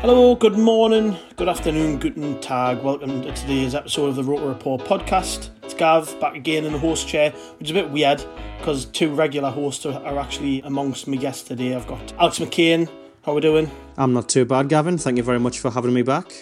Hello, good morning, good afternoon, guten tag. Welcome to today's episode of the Roker Report podcast. It's Gav back again in the host chair, which is a bit weird because two regular hosts are, are actually amongst me guests today. I've got Alex McCain. How are we doing? I'm not too bad, Gavin. Thank you very much for having me back.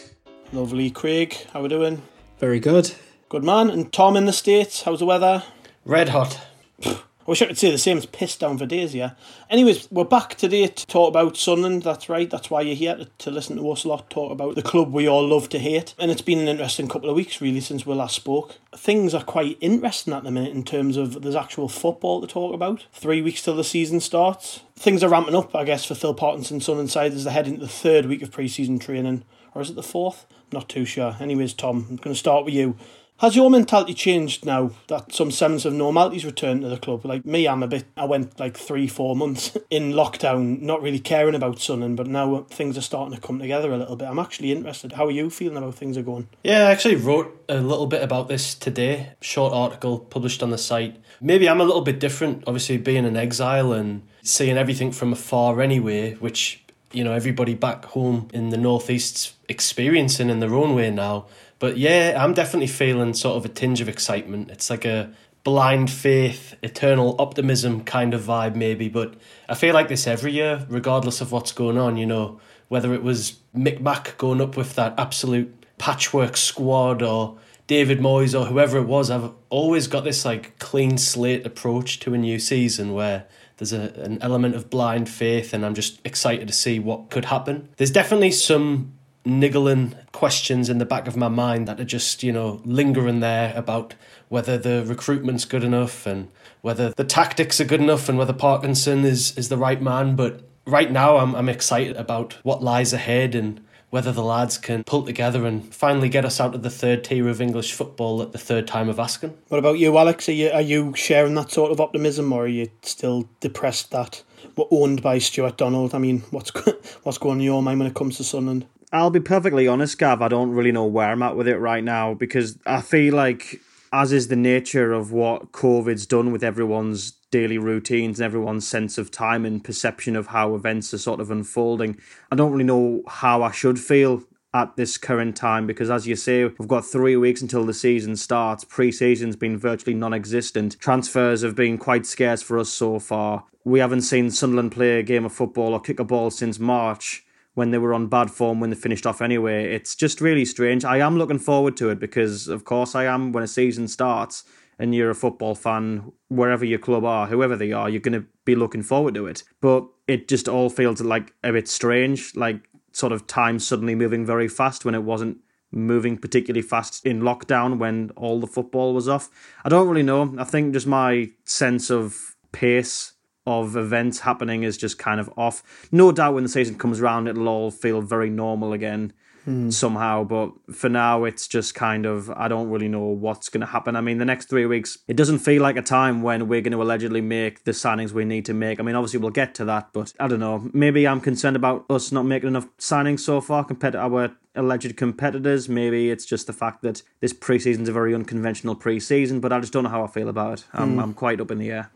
Lovely, Craig. How are we doing? Very good. Good man. And Tom in the states. How's the weather? Red hot. I wish I could say the same. as pissed down for days, yeah. Anyways, we're back today to talk about Sunderland. That's right. That's why you're here to, to listen to us a lot talk about the club we all love to hate. And it's been an interesting couple of weeks, really, since we last spoke. Things are quite interesting at the minute in terms of there's actual football to talk about. Three weeks till the season starts. Things are ramping up, I guess, for Phil Parkinson's Sunderland side as they head into the third week of pre-season training. Or is it the fourth? Not too sure. Anyways, Tom, I'm going to start with you. Has your mentality changed now that some semblance of normality's returned to the club? Like me, I'm a bit. I went like three, four months in lockdown, not really caring about Sunderland, but now things are starting to come together a little bit. I'm actually interested. How are you feeling about things are going? Yeah, I actually wrote a little bit about this today. Short article published on the site. Maybe I'm a little bit different, obviously being in exile and seeing everything from afar anyway, which you know everybody back home in the northeast's experiencing in their own way now. But yeah, I'm definitely feeling sort of a tinge of excitement. It's like a blind faith, eternal optimism kind of vibe, maybe. But I feel like this every year, regardless of what's going on, you know, whether it was Mick Mac going up with that absolute patchwork squad or David Moyes or whoever it was, I've always got this like clean slate approach to a new season where there's a, an element of blind faith and I'm just excited to see what could happen. There's definitely some niggling questions in the back of my mind that are just, you know, lingering there about whether the recruitment's good enough and whether the tactics are good enough and whether Parkinson is, is the right man. But right now, I'm, I'm excited about what lies ahead and whether the lads can pull together and finally get us out of the third tier of English football at the third time of asking. What about you, Alex? Are you, are you sharing that sort of optimism or are you still depressed that we're owned by Stuart Donald? I mean, what's, what's going on in your mind when it comes to Sunderland? I'll be perfectly honest, Gav. I don't really know where I'm at with it right now because I feel like, as is the nature of what COVID's done with everyone's daily routines and everyone's sense of time and perception of how events are sort of unfolding, I don't really know how I should feel at this current time because, as you say, we've got three weeks until the season starts. Pre season's been virtually non existent. Transfers have been quite scarce for us so far. We haven't seen Sunderland play a game of football or kick a ball since March when they were on bad form when they finished off anyway. It's just really strange. I am looking forward to it because, of course, I am when a season starts and you're a football fan, wherever your club are, whoever they are, you're going to be looking forward to it. But it just all feels like a bit strange, like sort of time suddenly moving very fast when it wasn't moving particularly fast in lockdown when all the football was off. I don't really know. I think just my sense of pace of events happening is just kind of off. No doubt when the season comes around, it'll all feel very normal again Hmm. somehow. But for now, it's just kind of, I don't really know what's going to happen. I mean, the next three weeks, it doesn't feel like a time when we're going to allegedly make the signings we need to make. I mean, obviously, we'll get to that, but I don't know. Maybe I'm concerned about us not making enough signings so far compared to our alleged competitors. Maybe it's just the fact that this preseason's a very unconventional preseason, but I just don't know how I feel about it. I'm, mm. I'm quite up in the air.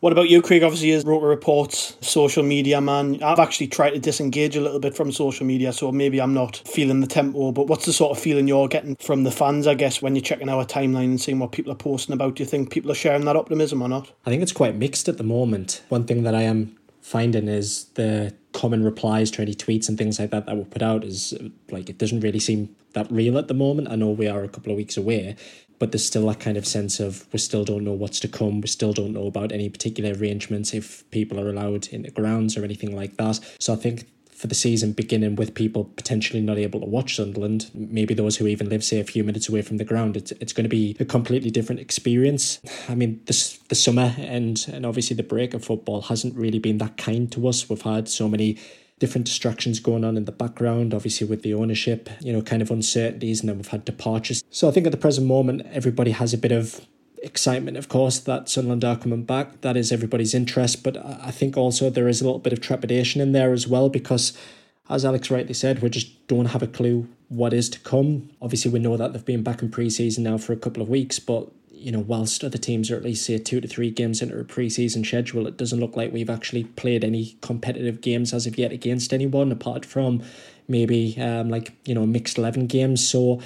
What about you, Craig? Obviously, as Roker Reports social media man, I've actually tried to disengage a little bit from social media, so maybe I'm not feeling the tempo. But what's the sort of feeling you're getting from the fans, I guess, when you're checking our timeline and seeing what people are posting about? Do you think people are sharing that optimism or not? I think it's quite mixed at the moment. One thing that I am finding is the common replies to any tweets and things like that that were put out is like it doesn't really seem that real at the moment. I know we are a couple of weeks away, but there's still that kind of sense of we still don't know what's to come. We still don't know about any particular arrangements if people are allowed in the grounds or anything like that. So I think for the season beginning with people potentially not able to watch Sunderland, maybe those who even live, say, a few minutes away from the ground, it's, it's going to be a completely different experience. I mean, this, the summer and, and obviously the break of football hasn't really been that kind to us. We've had so many different distractions going on in the background, obviously with the ownership, you know, kind of uncertainties, and then we've had departures. So I think at the present moment, everybody has a bit of excitement, of course, that Sunderland are coming back. That is everybody's interest, but I think also there is a little bit of trepidation in there as well because, as Alex rightly said, we just don't have a clue what is to come. Obviously, we know that they've been back in pre-season now for a couple of weeks, but you know, whilst other teams are at least say two to three games into a pre-season schedule, it doesn't look like we've actually played any competitive games as of yet against anyone apart from maybe um, like you know mixed eleven games. So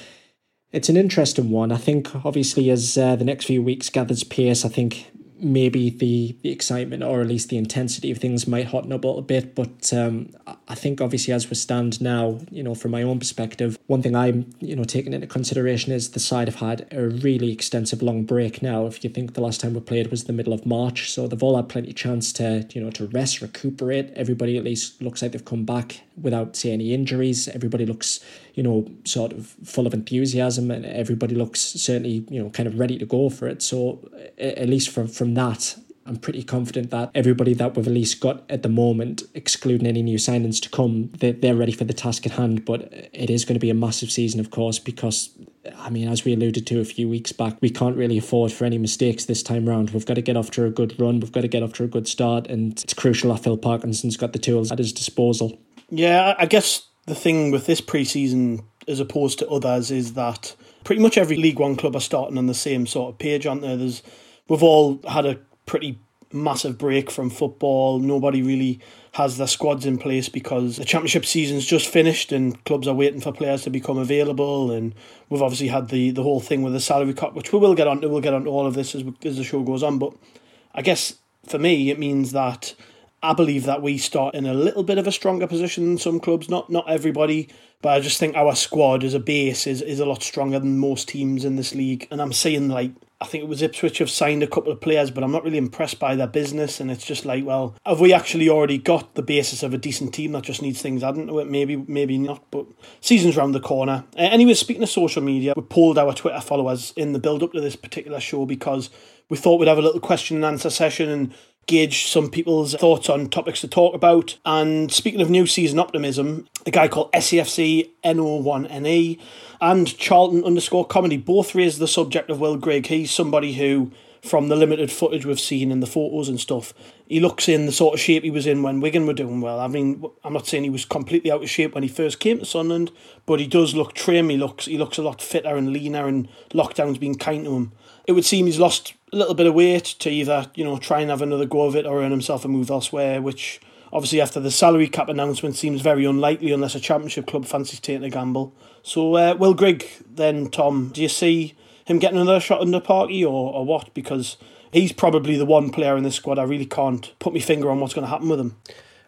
it's an interesting one. I think obviously as uh, the next few weeks gathers pace, I think maybe the, the excitement or at least the intensity of things might hotten up a little bit. But um, I think obviously as we stand now, you know, from my own perspective, one thing I'm, you know, taking into consideration is the side have had a really extensive long break now. If you think the last time we played was the middle of March, so they've all had plenty of chance to, you know, to rest, recuperate. Everybody at least looks like they've come back without say any injuries. Everybody looks, you know, sort of full of enthusiasm, and everybody looks certainly, you know, kind of ready to go for it. So at least from from that, I'm pretty confident that everybody that we've at least got at the moment, excluding any new signings to come, they're, they're ready for the task at hand. But it is going to be a massive season, of course, because, I mean, as we alluded to a few weeks back, we can't really afford for any mistakes this time round. We've got to get off to a good run, we've got to get off to a good start, and it's crucial that Phil Parkinson's got the tools at his disposal. Yeah, I guess the thing with this preseason, as opposed to others, is that pretty much every League One club are starting on the same sort of page, aren't there? There's we've all had a pretty massive break from football. Nobody really has their squads in place because the championship season's just finished and clubs are waiting for players to become available. And we've obviously had the, the whole thing with the salary cut, which we will get on to. We'll get on to all of this as, as the show goes on. But I guess for me, it means that I believe that we start in a little bit of a stronger position than some clubs. Not not everybody, but I just think our squad as a base is, is a lot stronger than most teams in this league. And I'm seeing like I think it was Ipswich have signed a couple of players, but I'm not really impressed by their business. And it's just like, well, have we actually already got the basis of a decent team that just needs things added to it? Maybe, maybe not. But season's round the corner. Uh, anyway, speaking of social media, we pulled our Twitter followers in the build up to this particular show because we thought we'd have a little question and answer session and gauge some people's thoughts on topics to talk about. And speaking of new season optimism, a guy called SCFC NO1NE and Charlton underscore comedy both raised the subject of Will Grigg. He's somebody who, from the limited footage we've seen in the photos and stuff, he looks in the sort of shape he was in when Wigan were doing well. I mean, I'm not saying he was completely out of shape when he first came to Sunderland, but he does look trim. He looks he looks a lot fitter and leaner, and lockdown's been kind to him. It would seem he's lost a little bit of weight to either you know try and have another go of it or earn himself a move elsewhere, which obviously after the salary cap announcement seems very unlikely unless a championship club fancies taking a gamble. So uh, Will Grigg then Tom, do you see him getting another shot under Parky or or what? Because he's probably the one player in this squad I really can't put my finger on what's going to happen with him.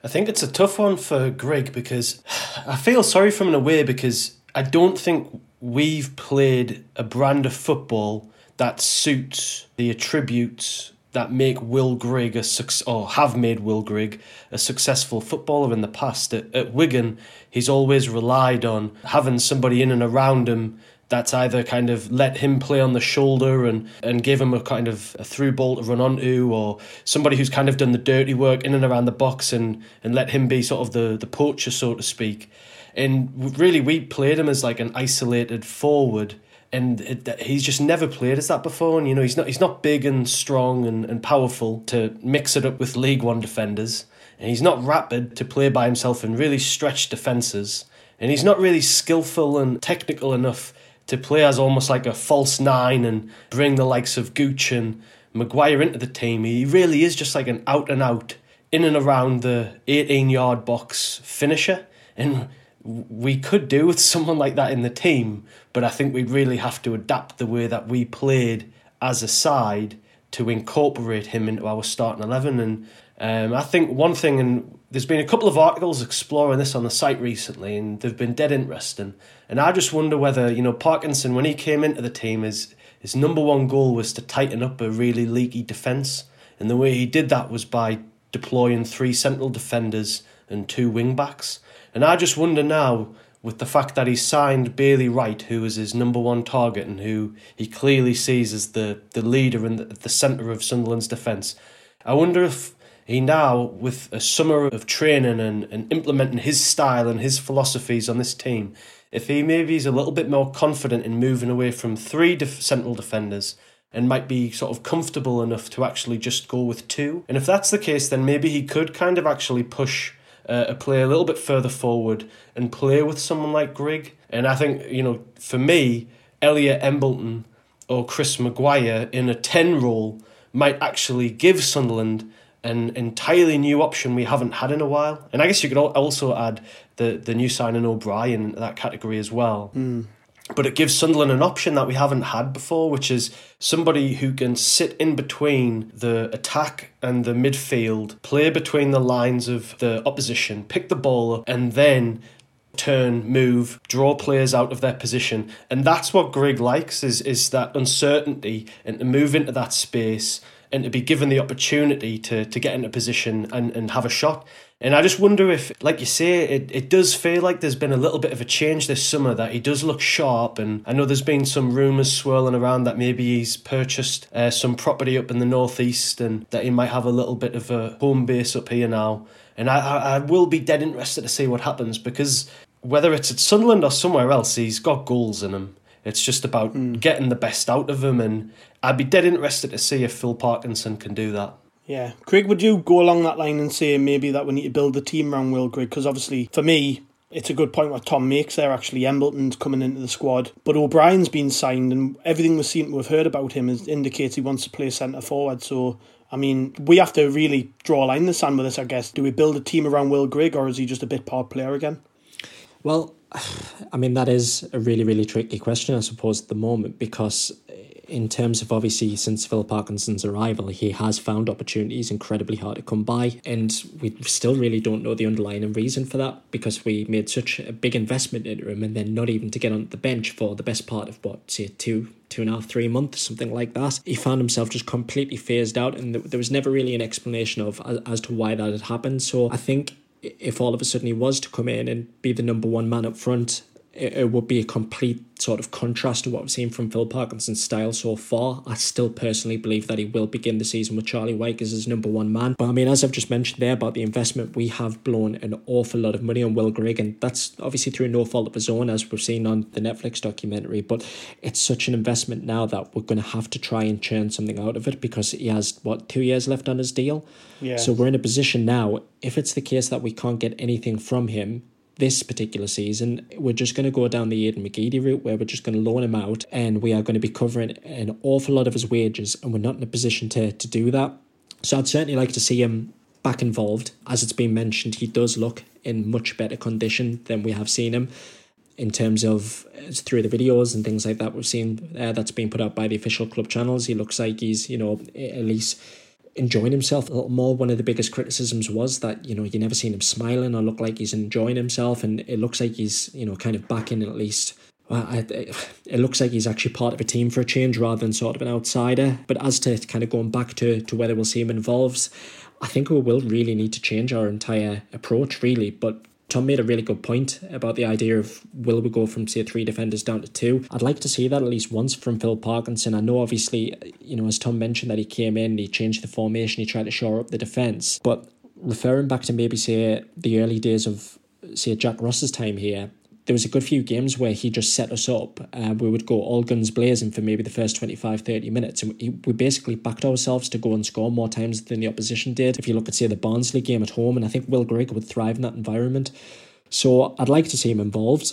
I think it's a tough one for Grigg because I feel sorry for him in a way because I don't think we've played a brand of football that suits the attributes that make Will Grigg a or have made Will Grigg a successful footballer in the past. At, at Wigan, he's always relied on having somebody in and around him that's either kind of let him play on the shoulder and, and give him a kind of a through ball to run onto, or somebody who's kind of done the dirty work in and around the box and, and let him be sort of the, the poacher, so to speak. And really, we played him as like an isolated forward and it, he's just never played as that before. And you know, he's not he's not big and strong and, and powerful to mix it up with League One defenders, and he's not rapid to play by himself in really stretched defences. and he's not really skillful and technical enough to play as almost like a false nine and bring the likes of Gooch and Maguire into the team. He really is just like an out and out, in and around the 18 yard box finisher. And we could do with someone like that in the team, but I think we'd really have to adapt the way that we played as a side to incorporate him into our starting 11. And um, I think one thing, and there's been a couple of articles exploring this on the site recently, and they've been dead interesting. And I just wonder whether, you know, Parkinson, when he came into the team, his, his number one goal was to tighten up a really leaky defence. And the way he did that was by deploying three central defenders and two wing backs. And I just wonder now, with the fact that he signed Bailey Wright, who is his number one target and who he clearly sees as the, the leader and the, the centre of Sunderland's defence, I wonder if he now, with a summer of training and, and implementing his style and his philosophies on this team, if he maybe is a little bit more confident in moving away from three def- central defenders and might be sort of comfortable enough to actually just go with two. And if that's the case, then maybe he could kind of actually push uh, a player a little bit further forward and play with someone like Grigg. And I think, you know, for me, Elliot Embleton or Chris Maguire in a 10 role might actually give Sunderland an entirely new option we haven't had in a while. And I guess you could also add the, the new signing O'Brien in that category as well. Mm. But it gives Sunderland an option that we haven't had before, which is somebody who can sit in between the attack and the midfield, play between the lines of the opposition, pick the ball up, and then turn, move, draw players out of their position. And that's what Grigg likes is is that uncertainty and to move into that space and to be given the opportunity to to get into position and, and have a shot. And I just wonder if, like you say, it, it does feel like there's been a little bit of a change this summer that he does look sharp. And I know there's been some rumours swirling around that maybe he's purchased uh, some property up in the northeast and that he might have a little bit of a home base up here now. And I, I, will be dead interested to see what happens because whether it's at Sunderland or somewhere else, he's got goals in him. It's just about mm. getting the best out of him. And I'd be dead interested to see if Phil Parkinson can do that. Yeah. Craig, would you go along that line and say maybe that we need to build the team around Will Grigg? Because obviously, for me, it's a good point what Tom makes there. Actually, Embleton's coming into the squad, but O'Brien's been signed, and everything we've seen, we've heard about him, is, indicates he wants to play centre forward. So, I mean, we have to really draw a line in the sand with this, I guess. Do we build a team around Will Grigg, or is he just a bit part player again? Well, I mean, that is a really, really tricky question, I suppose, at the moment, because in terms of obviously since Phil Parkinson's arrival, he has found opportunities incredibly hard to come by, and we still really don't know the underlying reason for that because we made such a big investment into him, and then not even to get on the bench for the best part of what say two two and a half, three months, something like that. He found himself just completely phased out, and there was never really an explanation of as, as to why that had happened. So I think if all of a sudden he was to come in and be the number one man up front, it, it would be a complete sort of contrast to what we've seen from Phil Parkinson's style so far. I still personally believe that he will begin the season with Charlie Wyke as his number one man. But I mean, as I've just mentioned there about the investment, we have blown an awful lot of money on Will Grigg, and that's obviously through no fault of his own, as we've seen on the Netflix documentary. But it's such an investment now that we're going to have to try and churn something out of it because he has, what, two years left on his deal? Yeah. So we're in a position now, if it's the case that we can't get anything from him, this particular season, we're just going to go down the Aiden McGeady route where we're just going to loan him out and we are going to be covering an awful lot of his wages and we're not in a position to, to do that. So I'd certainly like to see him back involved. As it's been mentioned, he does look in much better condition than we have seen him in terms of through the videos and things like that we've seen uh, that's been put out by the official club channels. He looks like he's, you know, at least enjoying himself a little more. One of the biggest criticisms was that, you know, you never seen him smiling or look like he's enjoying himself. And it looks like he's, you know, kind of back in at least. Well, I, it looks like he's actually part of a team for a change rather than sort of an outsider. But as to kind of going back to, to whether we'll see him involved, I think we will really need to change our entire approach, really. But Tom made a really good point about the idea of will we go from say three defenders down to two. I'd like to see that at least once from Phil Parkinson. I know obviously, you know, as Tom mentioned that he came in, he changed the formation, he tried to shore up the defence. But referring back to maybe say the early days of say Jack Ross's time here, there was a good few games where he just set us up. Uh, we would go all guns blazing for maybe the first 25, 30 minutes. And we, basically backed ourselves to go and score more times than the opposition did. If you look at, say, the Barnsley game at home, and I think Will Grigg would thrive in that environment. So I'd like to see him involved.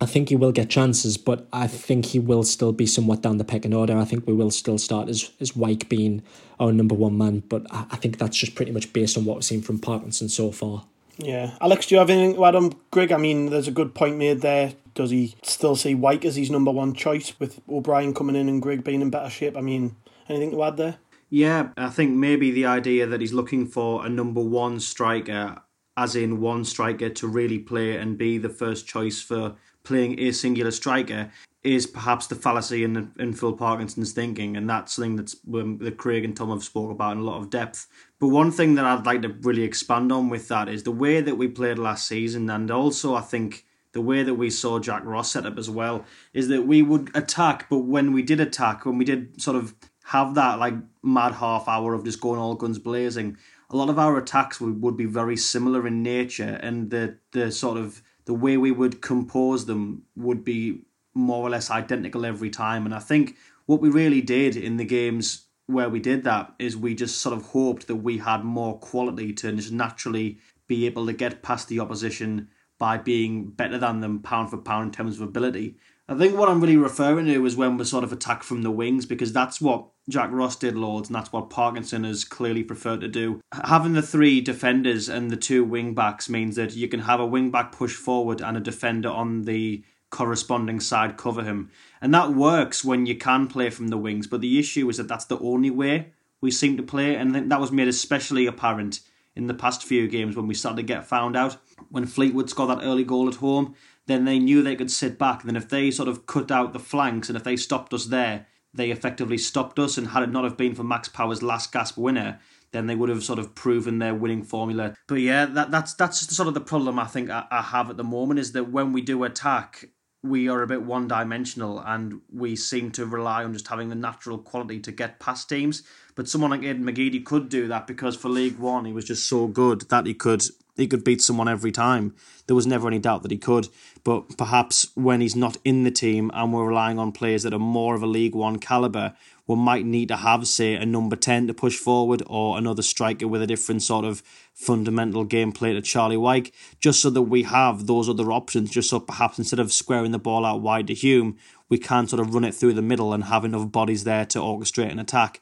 I think he will get chances, but I think he will still be somewhat down the pecking order. I think we will still start as, as Wyke being our number one man, but I, I think that's just pretty much based on what we've seen from Parkinson so far. Yeah. Alex, do you have anything to add on Grigg? I mean, there's a good point made there. Does he still see Wyke as his number one choice with O'Brien coming in and Grigg being in better shape? I mean, anything to add there? Yeah, I think maybe the idea that he's looking for a number one striker, as in one striker to really play and be the first choice for playing a singular striker, is perhaps the fallacy in, in Phil Parkinson's thinking, and that's something that's um, that Craig and Tom have spoke about in a lot of depth. But one thing that I'd like to really expand on with that is the way that we played last season, and also I think the way that we saw Jack Ross set up as well is that we would attack, but when we did attack, when we did sort of have that like mad half hour of just going all guns blazing, a lot of our attacks would, would be very similar in nature, and the the sort of the way we would compose them would be more or less identical every time. And I think what we really did in the games where we did that is we just sort of hoped that we had more quality to just naturally be able to get past the opposition by being better than them pound for pound in terms of ability. I think what I'm really referring to is when we sort of attack from the wings because that's what Jack Ross did loads and that's what Parkinson has clearly preferred to do. Having the three defenders and the two wing backs means that you can have a wing back push forward and a defender on the corresponding side cover him. And that works when you can play from the wings, but the issue is that that's the only way we seem to play, and that was made especially apparent in the past few games when we started to get found out. When Fleetwood scored that early goal at home, then they knew they could sit back. And then if they sort of cut out the flanks and if they stopped us there, they effectively stopped us. And had it not have been for Max Power's last gasp winner, then they would have sort of proven their winning formula. But yeah, that, that's that's sort of the problem I think I, I have at the moment is that when we do attack, we are a bit one dimensional and we seem to rely on just having the natural quality to get past teams. But someone like Aiden McGeady could do that because for League One he was just so good that he could he could beat someone every time. There was never any doubt that he could. But perhaps when he's not in the team and we're relying on players that are more of a League One caliber, we might need to have, say, a number 10 to push forward or another striker with a different sort of fundamental gameplay to Charlie Wyke, just so that we have those other options, just so perhaps instead of squaring the ball out wide to Hume, we can sort of run it through the middle and have enough bodies there to orchestrate an attack.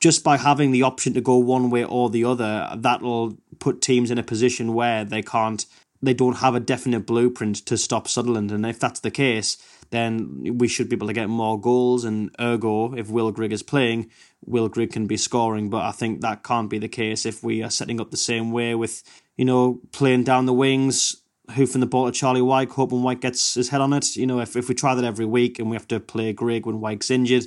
Just by having the option to go one way or the other, that'll put teams in a position where they can't, they don't have a definite blueprint to stop Sunderland. And if that's the case, then we should be able to get more goals. And ergo, if Will Grigg is playing, Will Grigg can be scoring. But I think that can't be the case if we are setting up the same way with, you know, playing down the wings, hoofing the ball to Charlie Wyke, hoping Wyke gets his head on it. You know, if, if we try that every week and we have to play Grigg when Wyke's injured,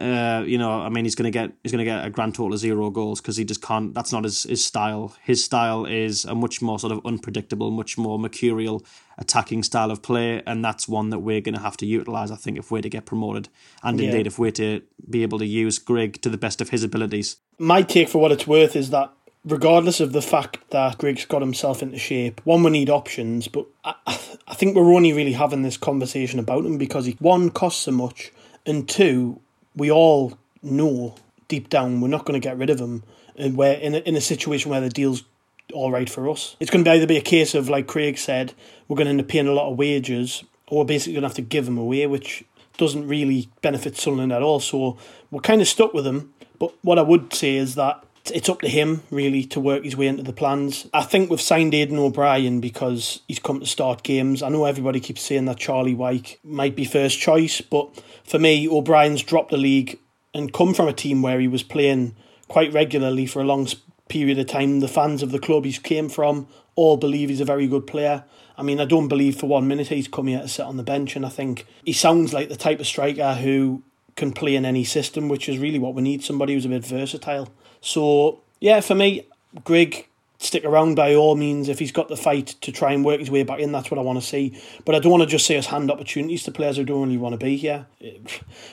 uh, you know, I mean, he's gonna get he's gonna get a grand total of zero goals because he just can't. That's not his his style. His style is a much more sort of unpredictable, much more mercurial attacking style of play, and that's one that we're gonna have to utilize. I think if we're to get promoted, and yeah. indeed if we're to be able to use Grigg to the best of his abilities. My take, for what it's worth, is that regardless of the fact that Grigg's got himself into shape, one, we need options, but I, I think we're only really having this conversation about him because he, one, costs so much, and two, we all know deep down we're not going to get rid of him and we're in a, in a situation where the deal's all right for us. It's going to either be a case of, like Craig said, we're going to end up paying a lot of wages or we're basically going to have to give him away, which doesn't really benefit Sunderland at all. So we're kind of stuck with him. But what I would say is that it's up to him really to work his way into the plans. I think we've signed Aiden O'Brien because he's come to start games. I know everybody keeps saying that Charlie Wyke might be first choice, but for me, O'Brien's dropped the league and come from a team where he was playing quite regularly for a long period of time. The fans of the club he's came from all believe he's a very good player. I mean, I don't believe for one minute he's come here to sit on the bench, and I think he sounds like the type of striker who can play in any system, which is really what we need somebody who's a bit versatile. So, yeah, for me, Grigg, stick around by all means. If he's got the fight to try and work his way back in, that's what I want to see. But I don't want to just see us hand opportunities to players who don't really want to be here.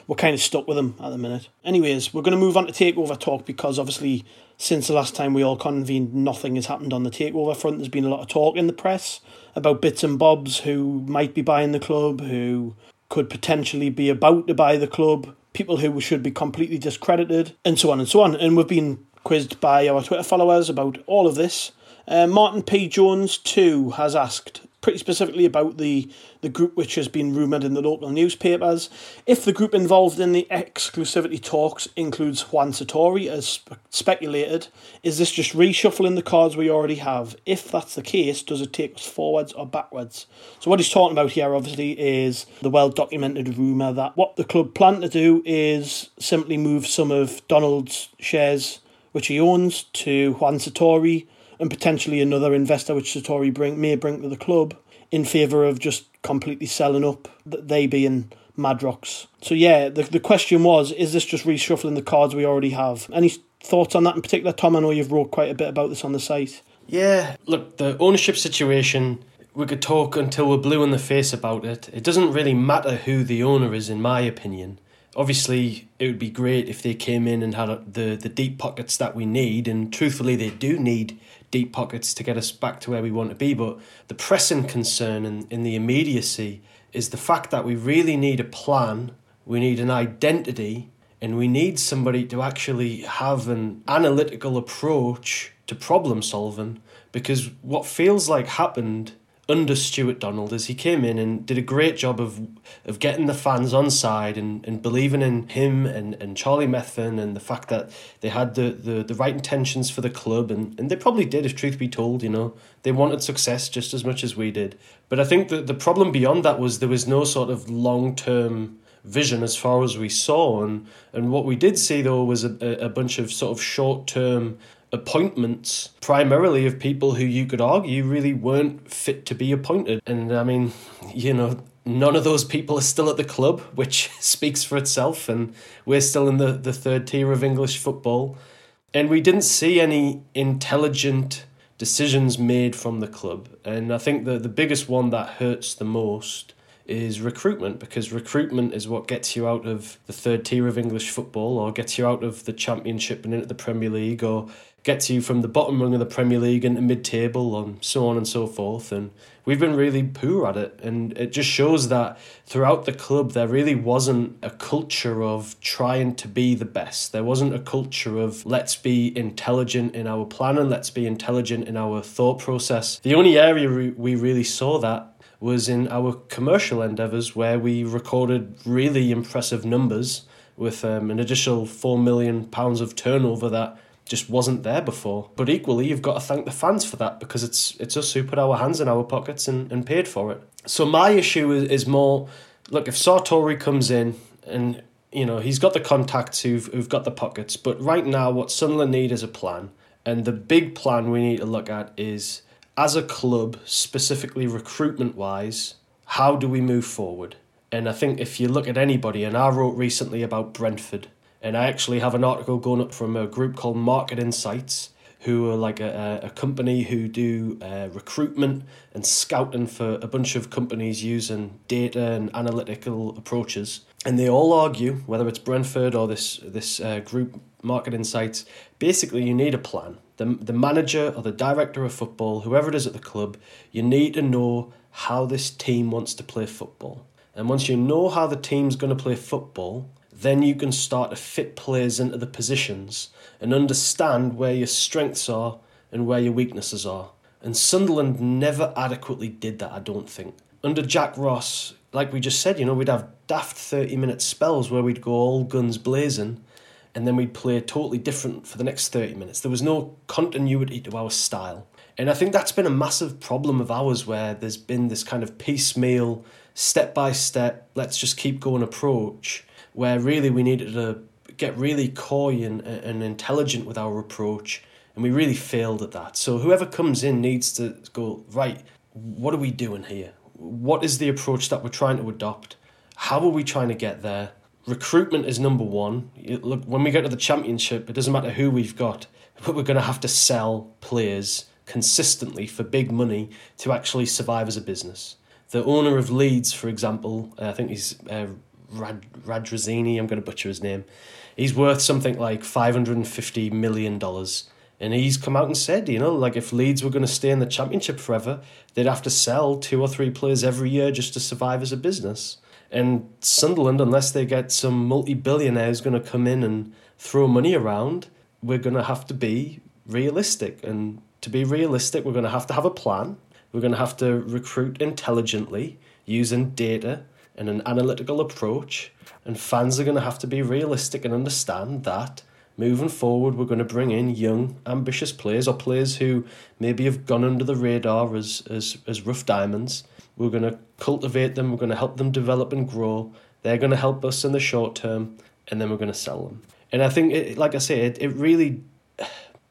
We're kind of stuck with them at the minute. Anyways, we're going to move on to takeover talk because obviously, since the last time we all convened, nothing has happened on the takeover front. There's been a lot of talk in the press about bits and bobs who might be buying the club, who could potentially be about to buy the club people who should be completely discredited, and so on and so on. And we've been quizzed by our Twitter followers about all of this. Uh, Martin P. Jones, too, has asked pretty specifically about the, the group which has been rumoured in the local newspapers. If the group involved in the exclusivity talks includes Juan Sartori, as spe- speculated, is this just reshuffling the cards we already have? If that's the case, does it take us forwards or backwards? So, what he's talking about here, obviously, is the well documented rumour that what the club plan to do is simply move some of Donald's shares, which he owns, to Juan Sartori and potentially another investor which Sartori bring, may bring to the club in favour of just completely selling up, they being Madrox. So yeah, the, the question was, is this just reshuffling the cards we already have? Any thoughts on that in particular, Tom? I know you've wrote quite a bit about this on the site. Yeah, look, the ownership situation, we could talk until we're blue in the face about it. It doesn't really matter who the owner is, in my opinion obviously it would be great if they came in and had the the deep pockets that we need and truthfully they do need deep pockets to get us back to where we want to be but the pressing concern and in the immediacy is the fact that we really need a plan we need an identity and we need somebody to actually have an analytical approach to problem solving because what feels like happened under Stuart Donald as he came in and did a great job of of getting the fans on side and, and believing in him and, and Charlie Methven and the fact that they had the, the, the right intentions for the club and, and they probably did if truth be told, you know. They wanted success just as much as we did. But I think that the problem beyond that was there was no sort of long term vision as far as we saw and and what we did see though was a, a bunch of sort of short term appointments primarily of people who you could argue really weren't fit to be appointed. And I mean, you know, none of those people are still at the club, which speaks for itself. And we're still in the, the third tier of English football. And we didn't see any intelligent decisions made from the club. And I think the, the biggest one that hurts the most is recruitment because recruitment is what gets you out of the third tier of English football or gets you out of the championship and into the Premier League or gets you from the bottom rung of the Premier League into mid table and so on and so forth. And we've been really poor at it. And it just shows that throughout the club, there really wasn't a culture of trying to be the best. There wasn't a culture of let's be intelligent in our planning, let's be intelligent in our thought process. The only area we really saw that was in our commercial endeavours where we recorded really impressive numbers with um, an additional £4 million of turnover that just wasn't there before. But equally, you've got to thank the fans for that because it's it's us who put our hands in our pockets and, and paid for it. So my issue is, is more look if Sartori comes in and you know he's got the contacts who've who've got the pockets, but right now what Sunderland need is a plan, and the big plan we need to look at is as a club, specifically recruitment wise, how do we move forward? And I think if you look at anybody, and I wrote recently about Brentford and I actually have an article going up from a group called Market Insights, who are like a, a company who do uh, recruitment and scouting for a bunch of companies using data and analytical approaches. And they all argue, whether it's Brentford or this this uh, group Market Insights, basically you need a plan. The, the manager or the director of football, whoever it is at the club, you need to know how this team wants to play football. And once you know how the team's going to play football, then you can start to fit players into the positions and understand where your strengths are and where your weaknesses are. And Sunderland never adequately did that, I don't think. Under Jack Ross, like we just said, you know, we'd have daft 30 minute spells where we'd go all guns blazing and then we'd play totally different for the next 30 minutes. There was no continuity to our style. And I think that's been a massive problem of ours where there's been this kind of piecemeal, step by step, let's just keep going approach where really we needed to get really coy and, and intelligent with our approach, and we really failed at that. So whoever comes in needs to go, right, what are we doing here? What is the approach that we're trying to adopt? How are we trying to get there? Recruitment is number one. Look, when we get to the championship, it doesn't matter who we've got, but we're going to have to sell players consistently for big money to actually survive as a business. The owner of Leeds, for example, I think he's uh, Rad, Radrazini, I'm going to butcher his name. He's worth something like $550 million. And he's come out and said, you know, like if Leeds were going to stay in the championship forever, they'd have to sell two or three players every year just to survive as a business. And Sunderland, unless they get some multi billionaires going to come in and throw money around, we're going to have to be realistic. And to be realistic, we're going to have to have a plan. We're going to have to recruit intelligently using data and an analytical approach. And fans are going to have to be realistic and understand that moving forward, we're going to bring in young, ambitious players or players who maybe have gone under the radar as, as, as rough diamonds. We're going to cultivate them, we're going to help them develop and grow. They're going to help us in the short term, and then we're going to sell them. And I think, it, like I say, it, it really.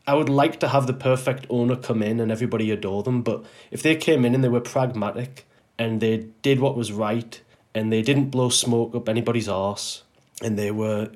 I would like to have the perfect owner come in and everybody adore them, but if they came in and they were pragmatic and they did what was right and they didn't blow smoke up anybody's arse and they were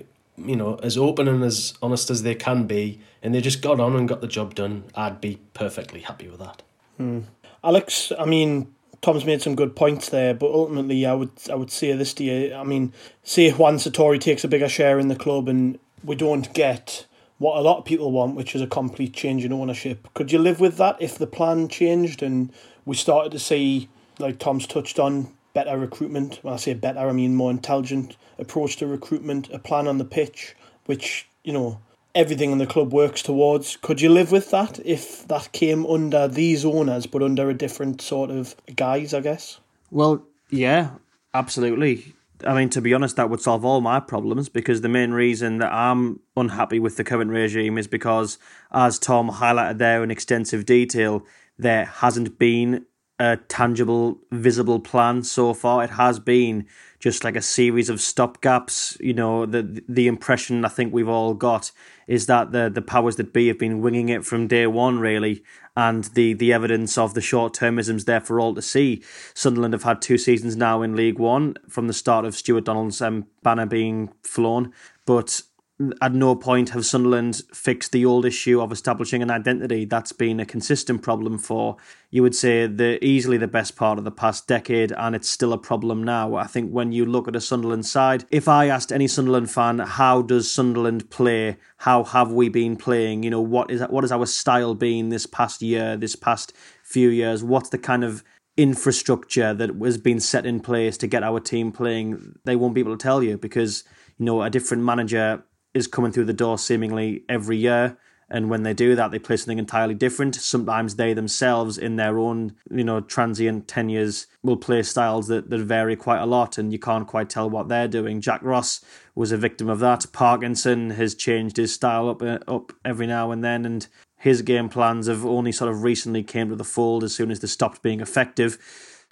you know, as open and as honest as they can be, and they just got on and got the job done, I'd be perfectly happy with that. Hmm. Alex, I mean, Tom's made some good points there, but ultimately, I would I would say this to you. I mean, say Juan Sartori takes a bigger share in the club, and we don't get what a lot of people want, which is a complete change in ownership. Could you live with that if the plan changed and we started to see, like Tom's touched on, better recruitment? When I say better, I mean more intelligent approach to recruitment, a plan on the pitch, which, you know, everything in the club works towards. Could you live with that if that came under these owners but under a different sort of guise, I guess? Well, yeah, absolutely. I mean, to be honest, that would solve all my problems because the main reason that I'm unhappy with the current regime is because, as Tom highlighted there in extensive detail, there hasn't been a tangible, visible plan so far. It has been just like a series of stopgaps. You know, the the impression I think we've all got is that the the powers that be have been winging it from day one, really, and the the evidence of the short termisms there for all to see. Sunderland have had two seasons now in League One from the start of Stuart Donald's um, banner being flown, but at no point have Sunderland fixed the old issue of establishing an identity. That's been a consistent problem for, you would say, the easily the best part of the past decade, and it's still a problem now. I think when you look at a Sunderland side, if I asked any Sunderland fan, how does Sunderland play? How have we been playing? You know, what is what has our style been this past year, this past few years? What's the kind of infrastructure that has been set in place to get our team playing? They won't be able to tell you because you know a different manager is coming through the door seemingly every year. And when they do that, they play something entirely different. Sometimes they themselves, in their own, you know, transient tenures, will play styles that, that vary quite a lot, and you can't quite tell what they're doing. Jack Ross was a victim of that. Parkinson has changed his style up uh, up every now and then, and his game plans have only sort of recently came to the fold as soon as they stopped being effective.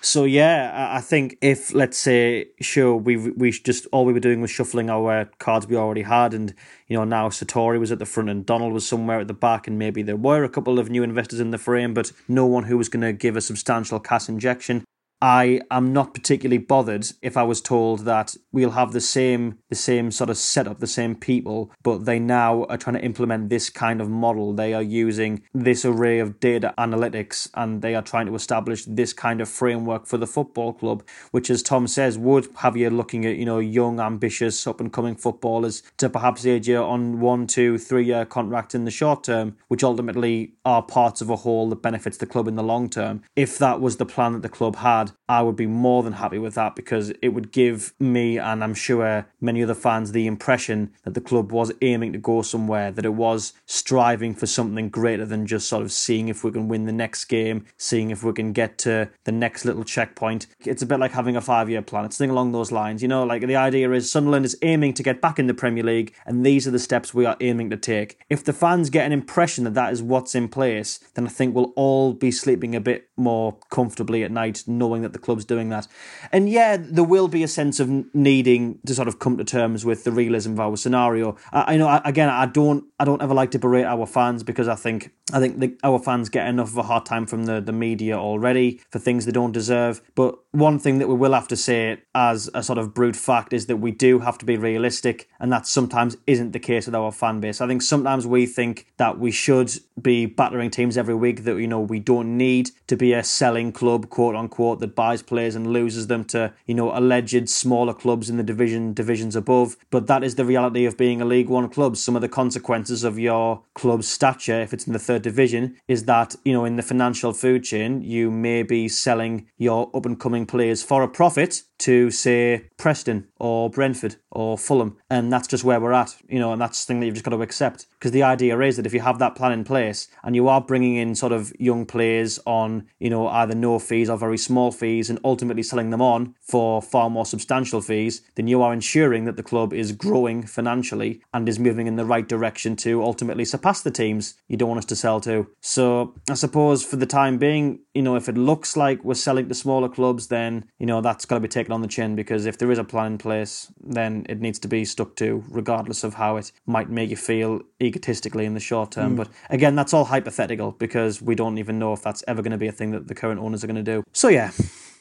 So yeah, I think if let's say sure we we just all we were doing was shuffling our cards we already had, and you know now Sartori was at the front and Donald was somewhere at the back, and maybe there were a couple of new investors in the frame, but no one who was going to give a substantial cash injection. I am not particularly bothered if I was told that we'll have the same the same sort of setup, the same people, but they now are trying to implement this kind of model. They are using this array of data analytics and they are trying to establish this kind of framework for the football club, which as Tom says, would have you looking at, you know, young, ambitious, up and coming footballers to perhaps age you on one, two, three year contract in the short term, which ultimately are parts of a whole that benefits the club in the long term. If that was the plan that the club had, I would be more than happy with that because it would give me and I'm sure many other fans the impression that the club was aiming to go somewhere, that it was striving for something greater than just sort of seeing if we can win the next game, seeing if we can get to the next little checkpoint. It's a bit like having a five year plan. It's something along those lines. You know, like the idea is Sunderland is aiming to get back in the Premier League and these are the steps we are aiming to take. If the fans get an impression that that is what's in place, then I think we'll all be sleeping a bit more comfortably at night knowing that the club's doing that. And yeah, there will be a sense of needing to sort of come to terms with the realism of our scenario. I, I know, again, I don't, I don't ever like to berate our fans because I think, I think the, our fans get enough of a hard time from the, the media already for things they don't deserve. But one thing that we will have to say as a sort of brute fact is that we do have to be realistic, and that sometimes isn't the case with our fan base. I think sometimes we think that we should be battering teams every week, that, you know, we don't need to be a selling club, quote unquote, that buys players and loses them to, you know, alleged smaller clubs in the division divisions above. But that is the reality of being a League One club. Some of the consequences of your club's stature, if it's in the third division, is that, you know, in the financial food chain, you may be selling your up and coming players for a profit to say Preston or Brentford or Fulham, and that's just where we're at, you know, and that's the thing that you've just got to accept. Because the idea is that if you have that plan in place and you are bringing in sort of young players on, you know, either no fees or very small fees, and ultimately selling them on for far more substantial fees, then you are ensuring that the club is growing financially and is moving in the right direction to ultimately surpass the teams you don't want us to sell to. So I suppose for the time being, you know, if it looks like we're selling to smaller clubs, then, you know, that's got to be taken on the chin because if there is a plan in place, then it needs to be stuck to, regardless of how it might make you feel egotistically in the short term. Mm. But again, that's all hypothetical because we don't even know if that's ever going to be a thing that the current owners are going to do. So yeah.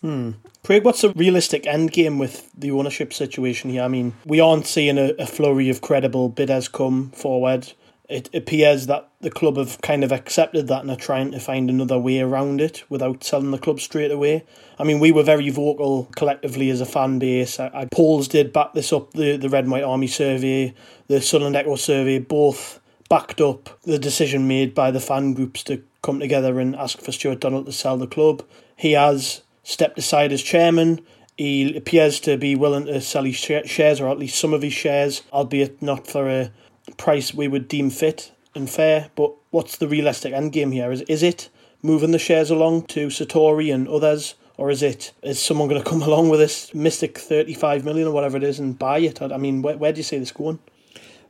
Hmm. Craig, what's a realistic end game with the ownership situation here? I mean, we aren't seeing a, a flurry of credible bidders come forward it appears that the club have kind of accepted that and are trying to find another way around it without selling the club straight away. I mean, we were very vocal collectively as a fan base. I, I, polls did back this up. The the Red and White Army survey, the Sunderland Echo survey, both backed up the decision made by the fan groups to come together and ask for Stuart Donald to sell the club. He has stepped aside as chairman. He appears to be willing to sell his shares, or at least some of his shares, albeit not for a price we would deem fit and fair. But what's the realistic end game here? Is is it moving the shares along to Sartori and others? Or is it is someone going to come along with this mystic thirty five million or whatever it is and buy it? I mean, where, where do you see this going?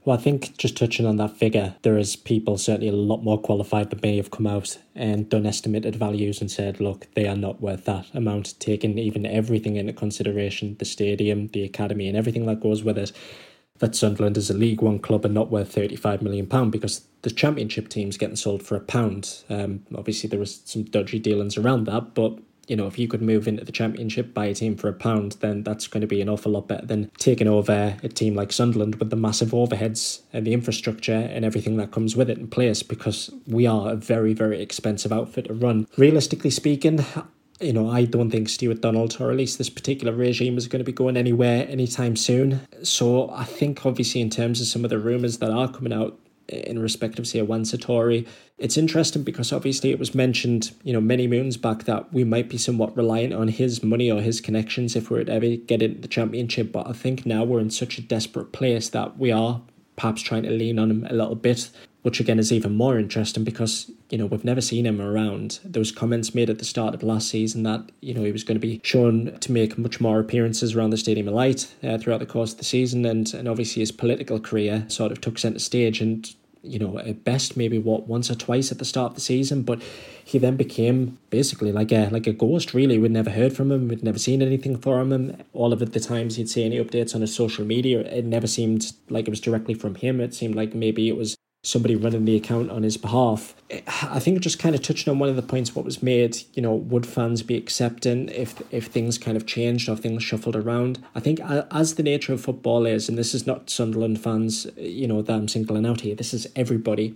Well, I think just touching on that figure, there is people certainly a lot more qualified than me have come out and done estimated values and said, look, they are not worth that amount, taking even everything into consideration the stadium, the academy, and everything that goes with it that Sunderland is a League One club and not worth £35 million because the Championship team's getting sold for a pound. Um, obviously, there was some dodgy dealings around that, but you know, if you could move into the championship, buy a team for a pound, then that's going to be an awful lot better than taking over a team like Sunderland with the massive overheads and the infrastructure and everything that comes with it in place because we are a very, very expensive outfit to run. Realistically speaking, you know, I don't think Stuart Donald, or at least this particular regime, is going to be going anywhere anytime soon. So I think, obviously, in terms of some of the rumours that are coming out in respect of, say, Juan Sartori, it's interesting because obviously it was mentioned, you know, many moons back that we might be somewhat reliant on his money or his connections if we were to ever get into the championship. But I think now we're in such a desperate place that we are perhaps trying to lean on him a little bit which again is even more interesting because you know we've never seen him around. There was comments made at the start of last season that you know he was going to be shown to make much more appearances around the Stadium of Light uh, throughout the course of the season, and and obviously his political career sort of took centre stage and you know, at best maybe what once or twice at the start of the season, but he then became basically like a like a ghost. Really, we'd never heard from him, we'd never seen anything from him. All of the times he'd see any updates on his social media, it never seemed like it was directly from him. It seemed like maybe it was somebody running the account on his behalf. I think just kind of touching on one of the points what was made, you know, would fans be accepting if if things kind of changed or things shuffled around? I think as the nature of football is, and this is not Sunderland fans, you know, that I'm singling out here, this is everybody.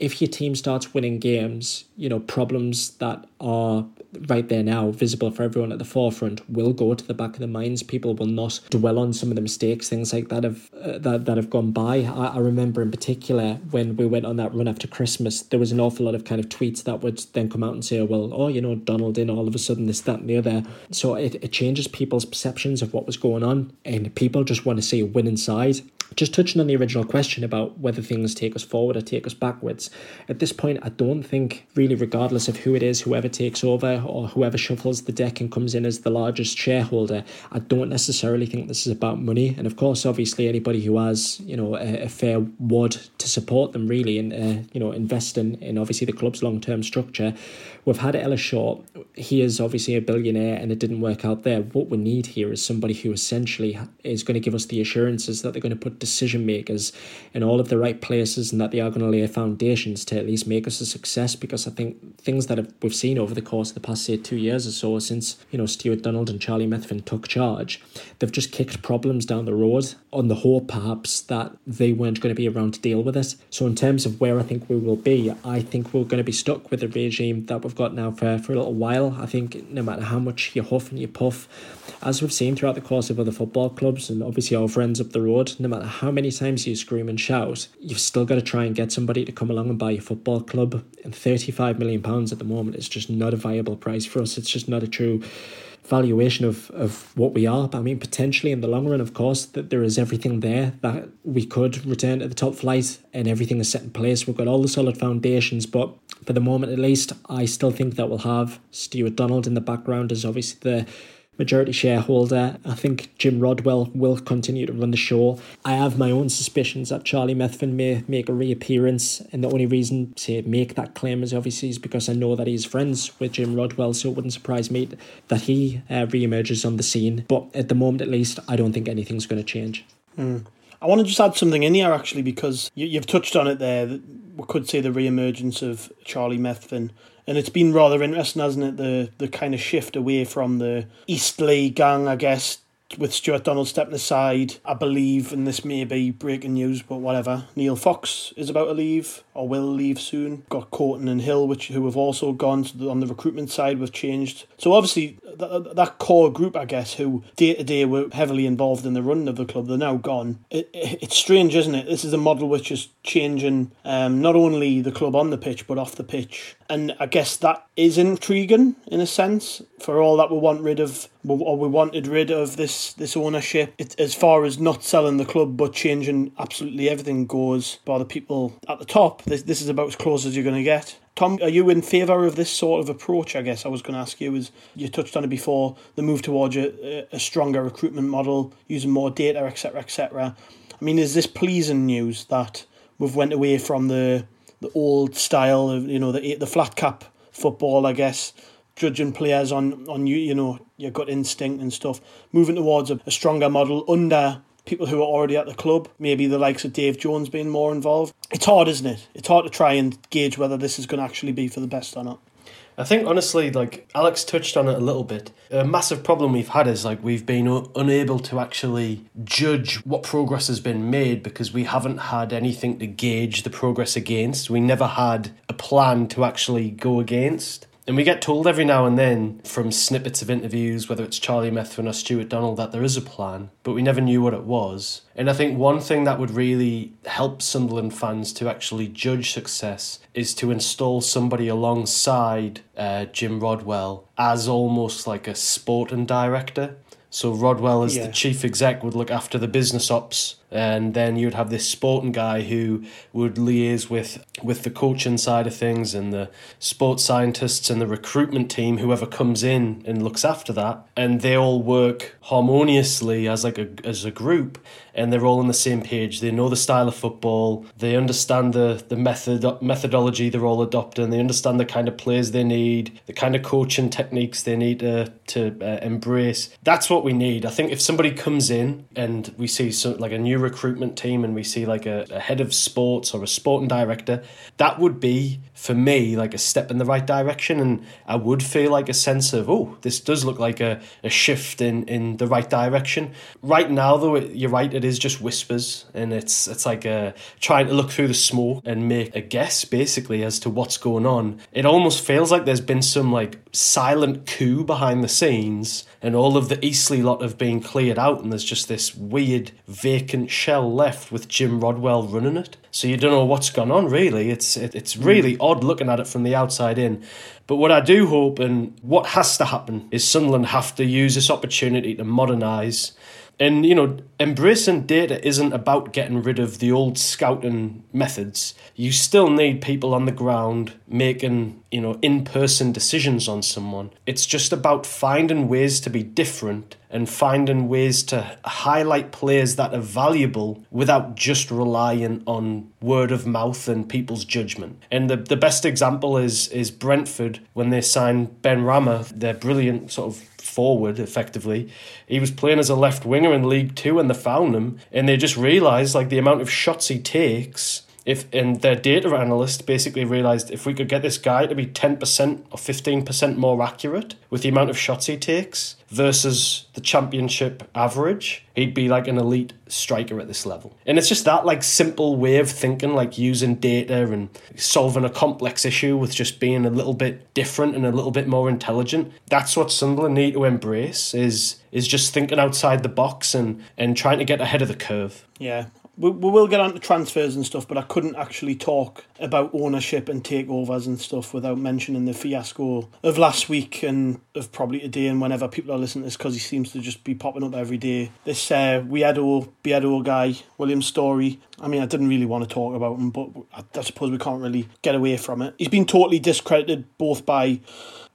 If your team starts winning games, you know, problems that are right there now, visible for everyone at the forefront, will go to the back of the minds. People will not dwell on some of the mistakes, things like that have uh, that that have gone by. I, I remember in particular when we went on that run after Christmas, there was an awful lot of kind of tweets that would then come out and say, well, oh, you know, Donald in all of a sudden this, that, and the other. So it, it changes people's perceptions of what was going on, and people just want to see a winning side. Just touching on the original question about whether things take us forward or take us backwards, at this point, I don't think, really, regardless of who it is, whoever takes over or whoever shuffles the deck and comes in as the largest shareholder, I don't necessarily think this is about money. And of course, obviously, anybody who has, you know, a, a fair wad to support them really and, uh, you know, invest in, in obviously the club's long term structure We've had Ellis Short. He is obviously a billionaire and it didn't work out there. What we need here is somebody who essentially is going to give us the assurances that they're going to put decision makers in all of the right places and that they are going to lay foundations to at least make us a success because I think things that have, we've seen over the course of the past, say, two years or so since, you know, Stuart Donald and Charlie Methven took charge, they've just kicked problems down the road on the hope perhaps that they weren't going to be around to deal with it. So in terms of where I think we will be, I think we're going to be stuck with the regime that we've got now for, for a little while. I think no matter how much you huff and you puff, as we've seen throughout the course of other football clubs and obviously our friends up the road, no matter how many times you scream and shout, you've still got to try and get somebody to come along and buy your football club. And £35 million at the moment is just not a viable price for us. It's just not a true valuation of, of what we are. But I mean, potentially in the long run, of course, that there is everything there that we could return to the top flight and everything is set in place. We've got all the solid foundations, but for the moment at least, I still think that we'll have Stuart Donald in the background as obviously the majority shareholder. I think Jim Rodwell will continue to run the show. I have my own suspicions that Charlie Methven may make a reappearance, and the only reason to make that claim is obviously is because I know that he's friends with Jim Rodwell, so it wouldn't surprise me that he uh, reemerges on the scene. But at the moment, at least, I don't think anything's going to change. Mm. I want to just add something in here actually because you, have touched on it there. We could see the re-emergence of Charlie Methven and it's been rather interesting, hasn't it? The the kind of shift away from the Eastleigh gang, I guess, with Stuart Donald stepping aside, I believe, and this may be breaking news, but whatever. Neil Fox is about to leave or will leave soon. Got Courtney and Hill, which who have also gone the, on the recruitment side. We've changed. So obviously that, that core group, I guess, who day to day were heavily involved in the running of the club, they're now gone. It, it, it's strange, isn't it? This is a model which is changing um, not only the club on the pitch but off the pitch, and I guess that is intriguing in a sense. For all that we want rid of, or we wanted rid of this this ownership, it, as far as not selling the club but changing absolutely everything goes by the people at the top. This this is about as close as you're going to get. Tom, are you in favour of this sort of approach? I guess I was going to ask you. Is you touched on it before the move towards a, a stronger recruitment model, using more data, etc., etc. I mean, is this pleasing news that we've went away from the the old style of you know the the flat cap football, I guess, judging players on on you you know your gut instinct and stuff, moving towards a, a stronger model under people who are already at the club, maybe the likes of Dave Jones being more involved. It's hard, isn't it? It's hard to try and gauge whether this is going to actually be for the best or not. I think honestly, like Alex touched on it a little bit. A massive problem we've had is like we've been u- unable to actually judge what progress has been made because we haven't had anything to gauge the progress against. We never had a plan to actually go against. And we get told every now and then from snippets of interviews, whether it's Charlie Methven or Stuart Donald, that there is a plan, but we never knew what it was. And I think one thing that would really help Sunderland fans to actually judge success is to install somebody alongside uh, Jim Rodwell as almost like a sporting director. So Rodwell, as yeah. the chief exec, would look after the business ops and then you'd have this sporting guy who would liaise with with the coaching side of things and the sports scientists and the recruitment team whoever comes in and looks after that. And they all work harmoniously as like a as a group and they're all on the same page. They know the style of football. They understand the the method methodology they're all adopting. They understand the kind of players they need the kind of coaching techniques they need to to uh, embrace. That's what we need. I think if somebody comes in and we see some like a new recruitment team and we see like a, a head of sports or a sporting director, that would be for me like a step in the right direction. And I would feel like a sense of oh this does look like a, a shift in in the right direction. Right now though you're right it is just whispers and it's it's like a trying to look through the smoke and make a guess basically as to what's going on. It almost feels like there's been some like silent coup behind the scenes and all of the Eastleigh lot have been cleared out and there's just this weird vacant shell left with Jim Rodwell running it so you don't know what's gone on really it's it, it's really mm. odd looking at it from the outside in but what I do hope and what has to happen is Sunderland have to use this opportunity to modernise and you know, embracing data isn't about getting rid of the old scouting methods. You still need people on the ground making, you know, in-person decisions on someone. It's just about finding ways to be different and finding ways to highlight players that are valuable without just relying on word of mouth and people's judgment. And the, the best example is is Brentford when they signed Benrahma, their brilliant sort of forward effectively. He was playing as a left winger in League Two and they found him and they just realised like the amount of shots he takes if and their data analyst basically realized if we could get this guy to be 10% or 15% more accurate with the amount of shots he takes versus the championship average he'd be like an elite striker at this level. And it's just that like simple way of thinking like using data and solving a complex issue with just being a little bit different and a little bit more intelligent. That's what Sunderland need to embrace is is just thinking outside the box and and trying to get ahead of the curve. Yeah we, we will get on to transfers and stuff, but I couldn't actually talk about ownership and takeovers and stuff without mentioning the fiasco of last week and of probably today and whenever people are listening to this because he seems to just be popping up every day. This uh, Weirdo, Beardo guy, William Storey. I mean, I didn't really want to talk about him, but I, I suppose we can't really get away from it. He's been totally discredited both by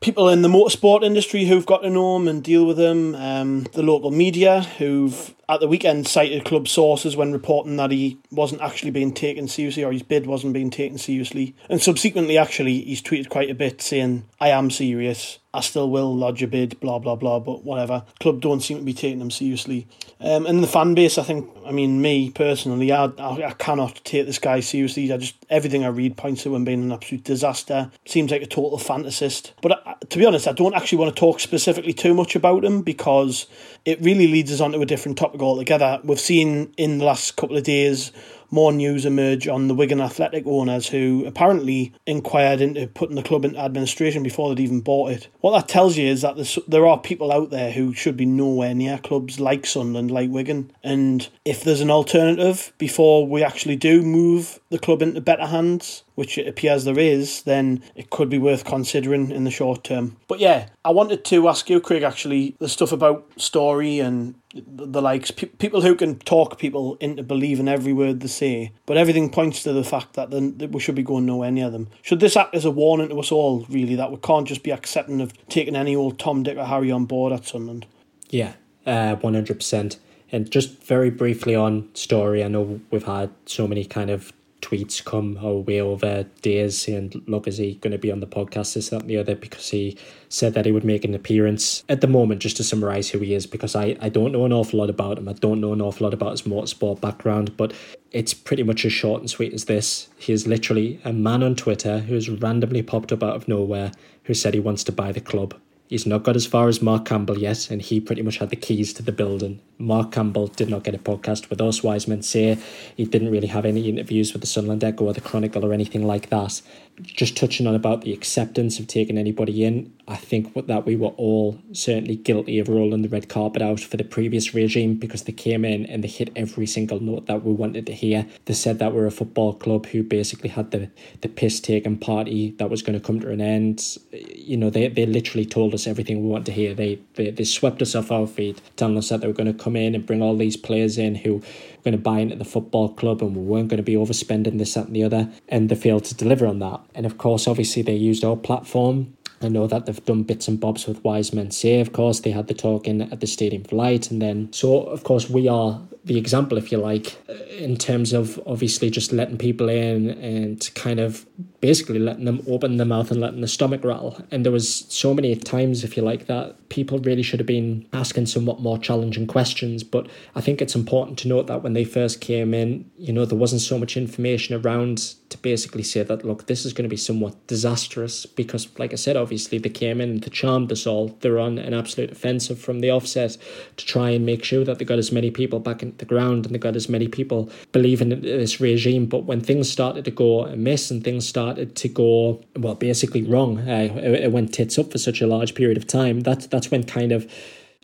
people in the motorsport industry who've got to know him and deal with him, um, the local media who've at the weekend cited club sources when reporting that he wasn't actually being taken seriously or his bid wasn't being taken seriously. And subsequently, actually, he's tweeted quite a bit saying, I am serious. I still will lodge a bid, blah, blah, blah, but whatever. Club don't seem to be taking him seriously. Um, and the fan base, I think, I mean, me personally, I, I, I cannot take this guy seriously. I just, everything I read points to him being an absolute disaster. Seems like a total fantasist. But I, to be honest, I don't actually want to talk specifically too much about him because it really leads us on to a different topic altogether. We've seen in the last couple of days more news emerge on the Wigan Athletic owners who apparently inquired into putting the club into administration before they'd even bought it. What that tells you is that there are people out there who should be nowhere near clubs like Sunderland, like Wigan. And if there's an alternative before we actually do move the club into better hands, which it appears there is, then it could be worth considering in the short term. But yeah, I wanted to ask you, Craig, actually, the stuff about Storey and the likes, pe- people who can talk people into believing every word they say, but everything points to the fact that, that we should be going nowhere near them. Should this act as a warning to us all, really, that we can't just be accepting of taking any old Tom, Dick, or Harry on board at Sunderland? Yeah, uh, 100%. And just very briefly on Storey, I know we've had so many kind of tweets come our way over days saying, look, is he going to be on the podcast, this, that, and the other, because he said that he would make an appearance. At the moment, just to summarise who he is, because I, I don't know an awful lot about him. I don't know an awful lot about his motorsport background, but it's pretty much as short and sweet as this. He is literally a man on Twitter who has randomly popped up out of nowhere who said he wants to buy the club. He's not got as far as Mark Campbell yet, and he pretty much had the keys to the building. Mark Campbell did not get a podcast with us. Wise Men Say he didn't really have any interviews with the Sunderland Echo or the Chronicle or anything like that just touching on about the acceptance of taking anybody in, I think that we were all certainly guilty of rolling the red carpet out for the previous regime because they came in and they hit every single note that we wanted to hear. They said that we're a football club who basically had the, the piss taking party that was going to come to an end. You know, they, they literally told us everything we want to hear. They, they, they swept us off our feet, telling us that they were going to come in and bring all these players in who going to buy into the football club and we weren't going to be overspending this, that, and the other. And they failed to deliver on that. And of course, obviously, they used our platform. I know that they've done bits and bobs with Wise Men Say, of course. They had the talking at the Stadium of Light. And then, so of course, we are the example, if you like, in terms of obviously just letting people in and kind of basically letting them open their mouth and letting the stomach rattle. And there was so many times, if you like, that people really should have been asking somewhat more challenging questions. But I think it's important to note that when they first came in, you know, there wasn't so much information around to basically say that, look, this is going to be somewhat disastrous because, like I said, obviously they came in, they charmed us all. They're on an absolute offensive from the offset to try and make sure that they got as many people back in the ground and they got as many people believing in this regime. But when things started to go amiss and things started to go, well, basically wrong, uh, it went tits up for such a large period of time. That's that's when kind of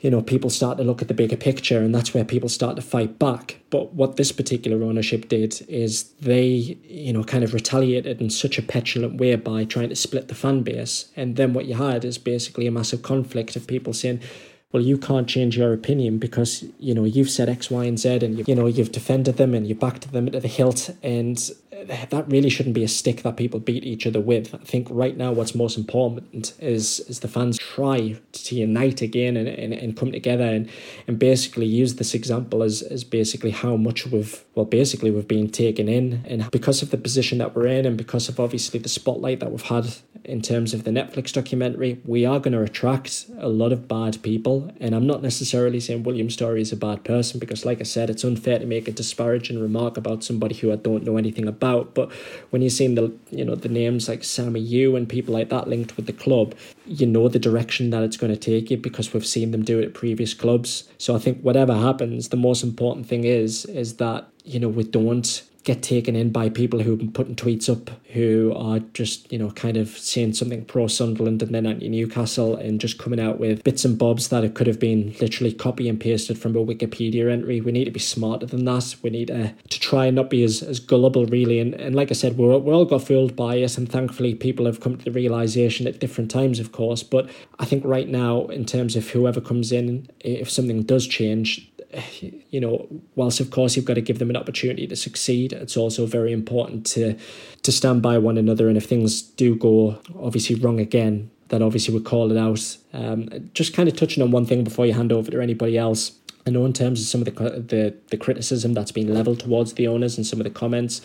you know, people start to look at the bigger picture and that's where people start to fight back. But what this particular ownership did is they, you know, kind of retaliated in such a petulant way by trying to split the fan base. And then what you had is basically a massive conflict of people saying, well, you can't change your opinion because you know you've said X, Y, and Z, and you, you know you've defended them and you backed them to the hilt, and that really shouldn't be a stick that people beat each other with. I think right now what's most important is is the fans try to unite again and, and, and come together and, and basically use this example as, as basically how much we've well basically we've been taken in and because of the position that we're in and because of obviously the spotlight that we've had in terms of the Netflix documentary, we are going to attract a lot of bad people. And I'm not necessarily saying William Storey is a bad person because, like I said, it's unfair to make a disparaging remark about somebody who I don't know anything about. But when you're seeing the you know the names like Sammy Yu and people like that linked with the club, you know the direction that it's going to take you because we've seen them do it at previous clubs. So I think whatever happens, the most important thing is is that you know we don't get taken in by people who've been putting tweets up who are just, you know, kind of saying something pro Sunderland and then anti Newcastle and just coming out with bits and bobs that it could have been literally copy and pasted from a Wikipedia entry. We need to be smarter than that. We need to, to try and not be as, as gullible, really. And, and like I said, we're, we all got fooled by it. And thankfully, people have come to the realization at different times, of course. But I think right now, in terms of whoever comes in, if something does change, you know, whilst of course you've got to give them an opportunity to succeed, it's also very important to to stand by one another. And if things do go obviously wrong again, then obviously we call it out. Um, just kind of touching on one thing before you hand over to anybody else. I know in terms of some of the the, the criticism that's been leveled towards the owners and some of the comments,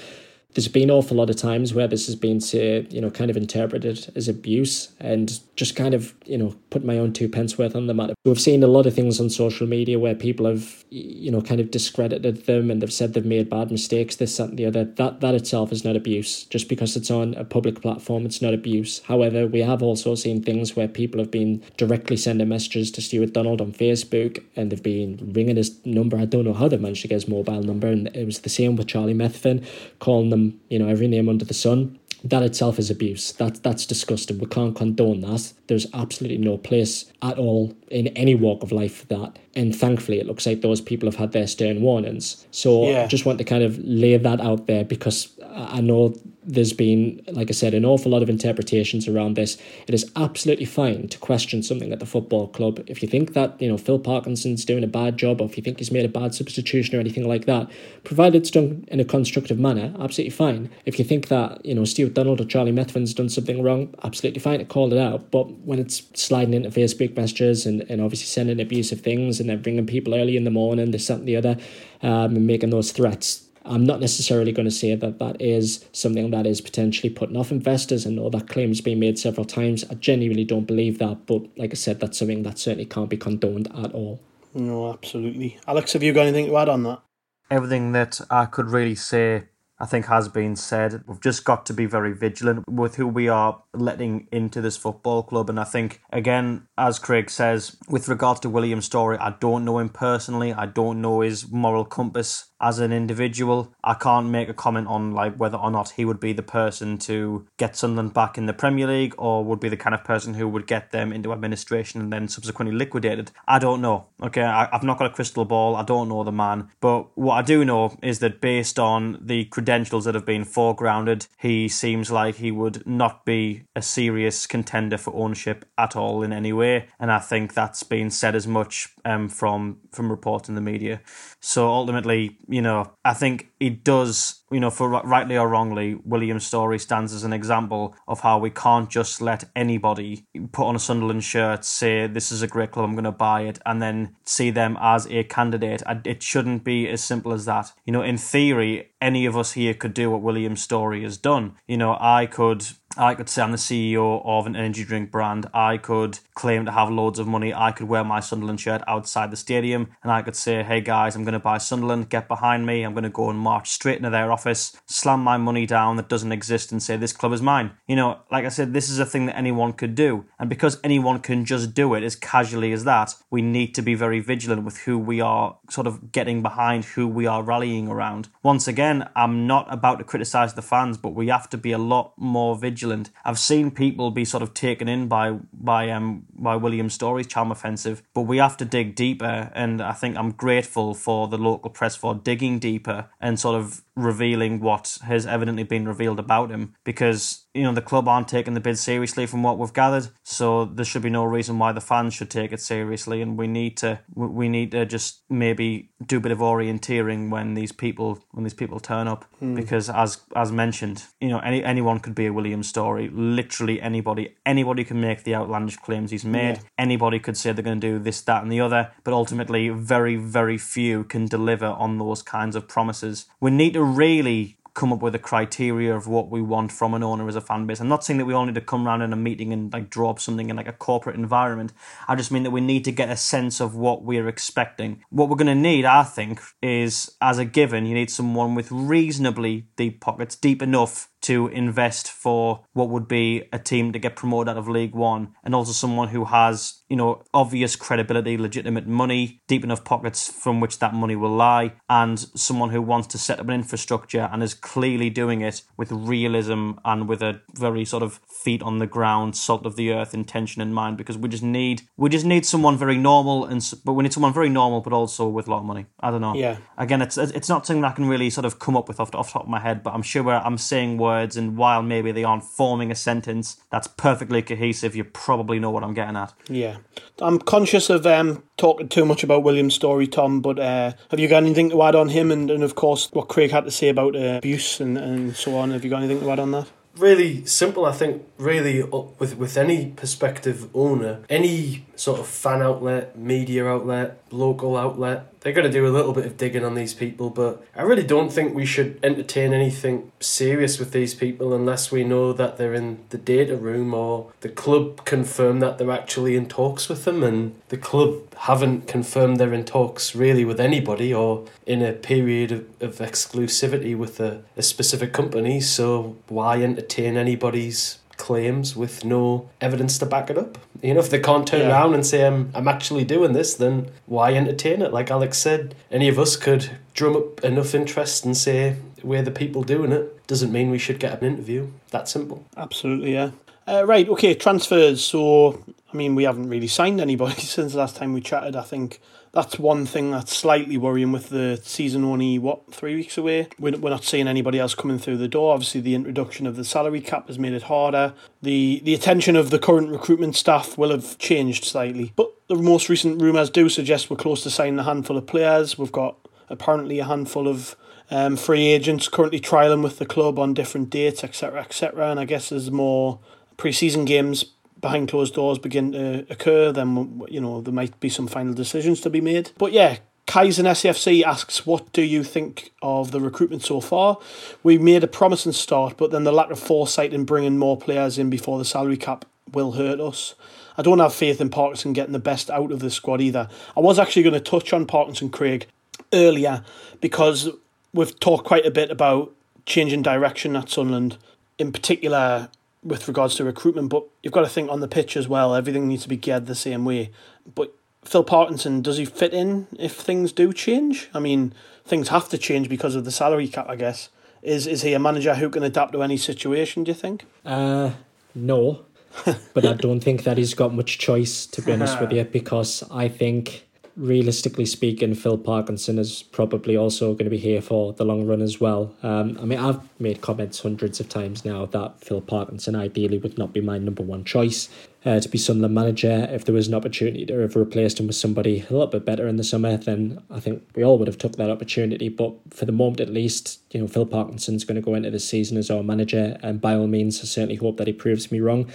there's been an awful lot of times where this has been to you know kind of interpreted as abuse and just kind of you know put my own two pence worth on the matter. We've seen a lot of things on social media where people have you know kind of discredited them and they've said they've made bad mistakes this that and the other. That that itself is not abuse. Just because it's on a public platform it's not abuse. However we have also seen things where people have been directly sending messages to Stuart Donald on Facebook and they've been ringing his number. I don't know how they managed to get his mobile number and it was the same with Charlie Methven calling them you know, every name under the sun. That itself is abuse. That that's disgusting. We can't condone that. There's absolutely no place at all in any walk of life for that. And thankfully, it looks like those people have had their stern warnings. So yeah. I just want to kind of lay that out there because I know there's been, like I said, an awful lot of interpretations around this. It is absolutely fine to question something at the football club. If you think that, you know, Phil Parkinson's doing a bad job or if you think he's made a bad substitution or anything like that, provided it's done in a constructive manner, absolutely fine. If you think that, you know, Stuart Donald or Charlie Methven's done something wrong, absolutely fine to call it out. But when it's sliding into Facebook messages and, and obviously sending abusive things and then bringing people early in the morning, this, that, and the other, um, and making those threats, I'm not necessarily going to say that that is something that is potentially putting off investors. I know that claim has been made several times. I genuinely don't believe that, but like I said, that's something that certainly can't be condoned at all. No, absolutely. Alex, have you got anything to add on that? Everything that I could really say I think has been said. We've just got to be very vigilant with who we are letting into this football club. And I think, again, as Craig says, with regards to William's Storey, I don't know him personally. I don't know his moral compass as an individual. I can't make a comment on like whether or not he would be the person to get Sunderland back in the Premier League or would be the kind of person who would get them into administration and then subsequently liquidated. I don't know. Okay, I, have not got a crystal ball. I don't know the man. But what I do know is that based on the credentials that have been foregrounded, he seems like he would not be a serious contender for ownership at all in any way. And I think that's been said as much um, from from reports in the media. So ultimately, you know, I think it does, you know, for rightly or wrongly, William's Storey stands as an example of how we can't just let anybody put on a Sunderland shirt, say this is a great club, I'm going to buy it, and then see them as a candidate. It shouldn't be as simple as that. You know, in theory, any of us here could do what William's Storey has done. You know, I could I could say I'm the CEO of an energy drink brand. I could claim to have loads of money. I could wear my Sunderland shirt outside the stadium and I could say, hey guys, I'm going to buy Sunderland, get behind me. I'm going to go and march straight into their office, slam my money down that doesn't exist and say, this club is mine. You know, like I said, this is a thing that anyone could do. And because anyone can just do it as casually as that, we need to be very vigilant with who we are sort of getting behind, who we are rallying around. Once again, I'm not about to criticize the fans, but we have to be a lot more vigilant vigilant. I've seen people be sort of taken in by by um by William Storey's charm offensive, but we have to dig deeper. And I think I'm grateful for the local press for digging deeper and sort of revealing what has evidently been revealed about him because you know the club aren't taking the bid seriously from what we've gathered so there should be no reason why the fans should take it seriously and we need to we need to just maybe do a bit of orienteering when these people when these people turn up mm. because as as mentioned you know any anyone could be a William Storey literally anybody anybody can make the outlandish claims he's made yeah. anybody could say they're going to do this that and the other but ultimately very very few can deliver on those kinds of promises we need to really come up with a criteria of what we want from an owner as a fan base. I'm not saying that we all need to come around in a meeting and like draw up something in like a corporate environment. I just mean that we need to get a sense of what we're expecting. What we're going to need, I think, is as a given, you need someone with reasonably deep pockets, deep enough to invest for what would be a team to get promoted out of League One, and also someone who has, you know, obvious credibility, legitimate money, deep enough pockets from which that money will lie, and someone who wants to set up an infrastructure and is clearly doing it with realism and with a very sort of feet on the ground, salt of the earth intention in mind. Because we just need we just need someone very normal, and but we need someone very normal, but also with a lot of money. I don't know. Yeah. Again, it's it's not something that I can really sort of come up with off the, off the top of my head, but I'm sure where I'm saying words, and while maybe they aren't forming a sentence that's perfectly cohesive, you probably know what I'm getting at. Yeah, I'm conscious of um, talking too much about William's Storey, Tom. But uh, have you got anything to add on him, and, and of course what Craig had to say about uh, abuse and, and so on? Have you got anything to add on that? really simple. I think really uh, with with any prospective owner, any sort of fan outlet, media outlet, local outlet, they're going to do a little bit of digging on these people. But I really don't think we should entertain anything serious with these people unless we know that they're in the data room or the club confirm that they're actually in talks with them, and the club haven't confirmed they're in talks really with anybody or in a period of, of exclusivity with a, a specific company. So why entertain anybody's claims with no evidence to back it up. You know, if they can't turn yeah. around and say, I'm, I'm actually doing this, then why entertain it? Like Alex said, any of us could drum up enough interest and say, we're the people doing it. Doesn't mean we should get an interview. That simple. Absolutely, yeah. Uh, right, okay, transfers. So, I mean, we haven't really signed anybody since the last time we chatted, I think that's one thing that's slightly worrying with the season only what three weeks away. We're, we're not seeing anybody else coming through the door. Obviously, the introduction of the salary cap has made it harder. the The attention of the current recruitment staff will have changed slightly, but the most recent rumours do suggest we're close to signing a handful of players. We've got apparently a handful of um, free agents currently trialing with the club on different dates, etc., etc. And I guess there's more pre-season games behind closed doors begin to occur, then you know there might be some final decisions to be made. But yeah, Kaizen SFC asks, What do you think of the recruitment so far? We made a promising start, but then the lack of foresight in bringing more players in before the salary cap will hurt us. I don't have faith in Parkinson getting the best out of the squad either. I was actually going to touch on Parkinson Craig earlier because we've talked quite a bit about changing direction at Sunderland, in particular with regards to recruitment, but you've got to think on the pitch as well. Everything needs to be geared the same way. But Phil Parkinson, does he fit in if things do change? I mean, things have to change because of the salary cap, I guess. Is is he a manager who can adapt to any situation? Do you think? Uh, no, but I don't think that he's got much choice. To be honest with you, because I think realistically speaking, Phil Parkinson is probably also going to be here for the long run as well. Um, I mean, I've made comments hundreds of times now that Phil Parkinson ideally would not be my number one choice uh, to be Sunderland manager. If there was an opportunity to have replaced him with somebody a little bit better in the summer, then I think we all would have took that opportunity. But for the moment, at least, you know, Phil Parkinson's going to go into the season as our manager, and by all means, I certainly hope that he proves me wrong.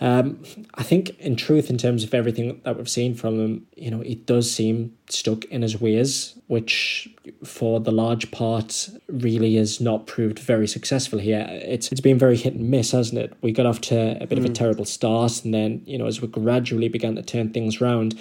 Um, I think, in truth, in terms of everything that we've seen from him, you know, it does seem stuck in his ways, which for the large part really has not proved very successful here. It's it's been very hit and miss, hasn't it? We got off to a bit mm. of a mm. terrible start, and then you know, as we gradually began to turn things around,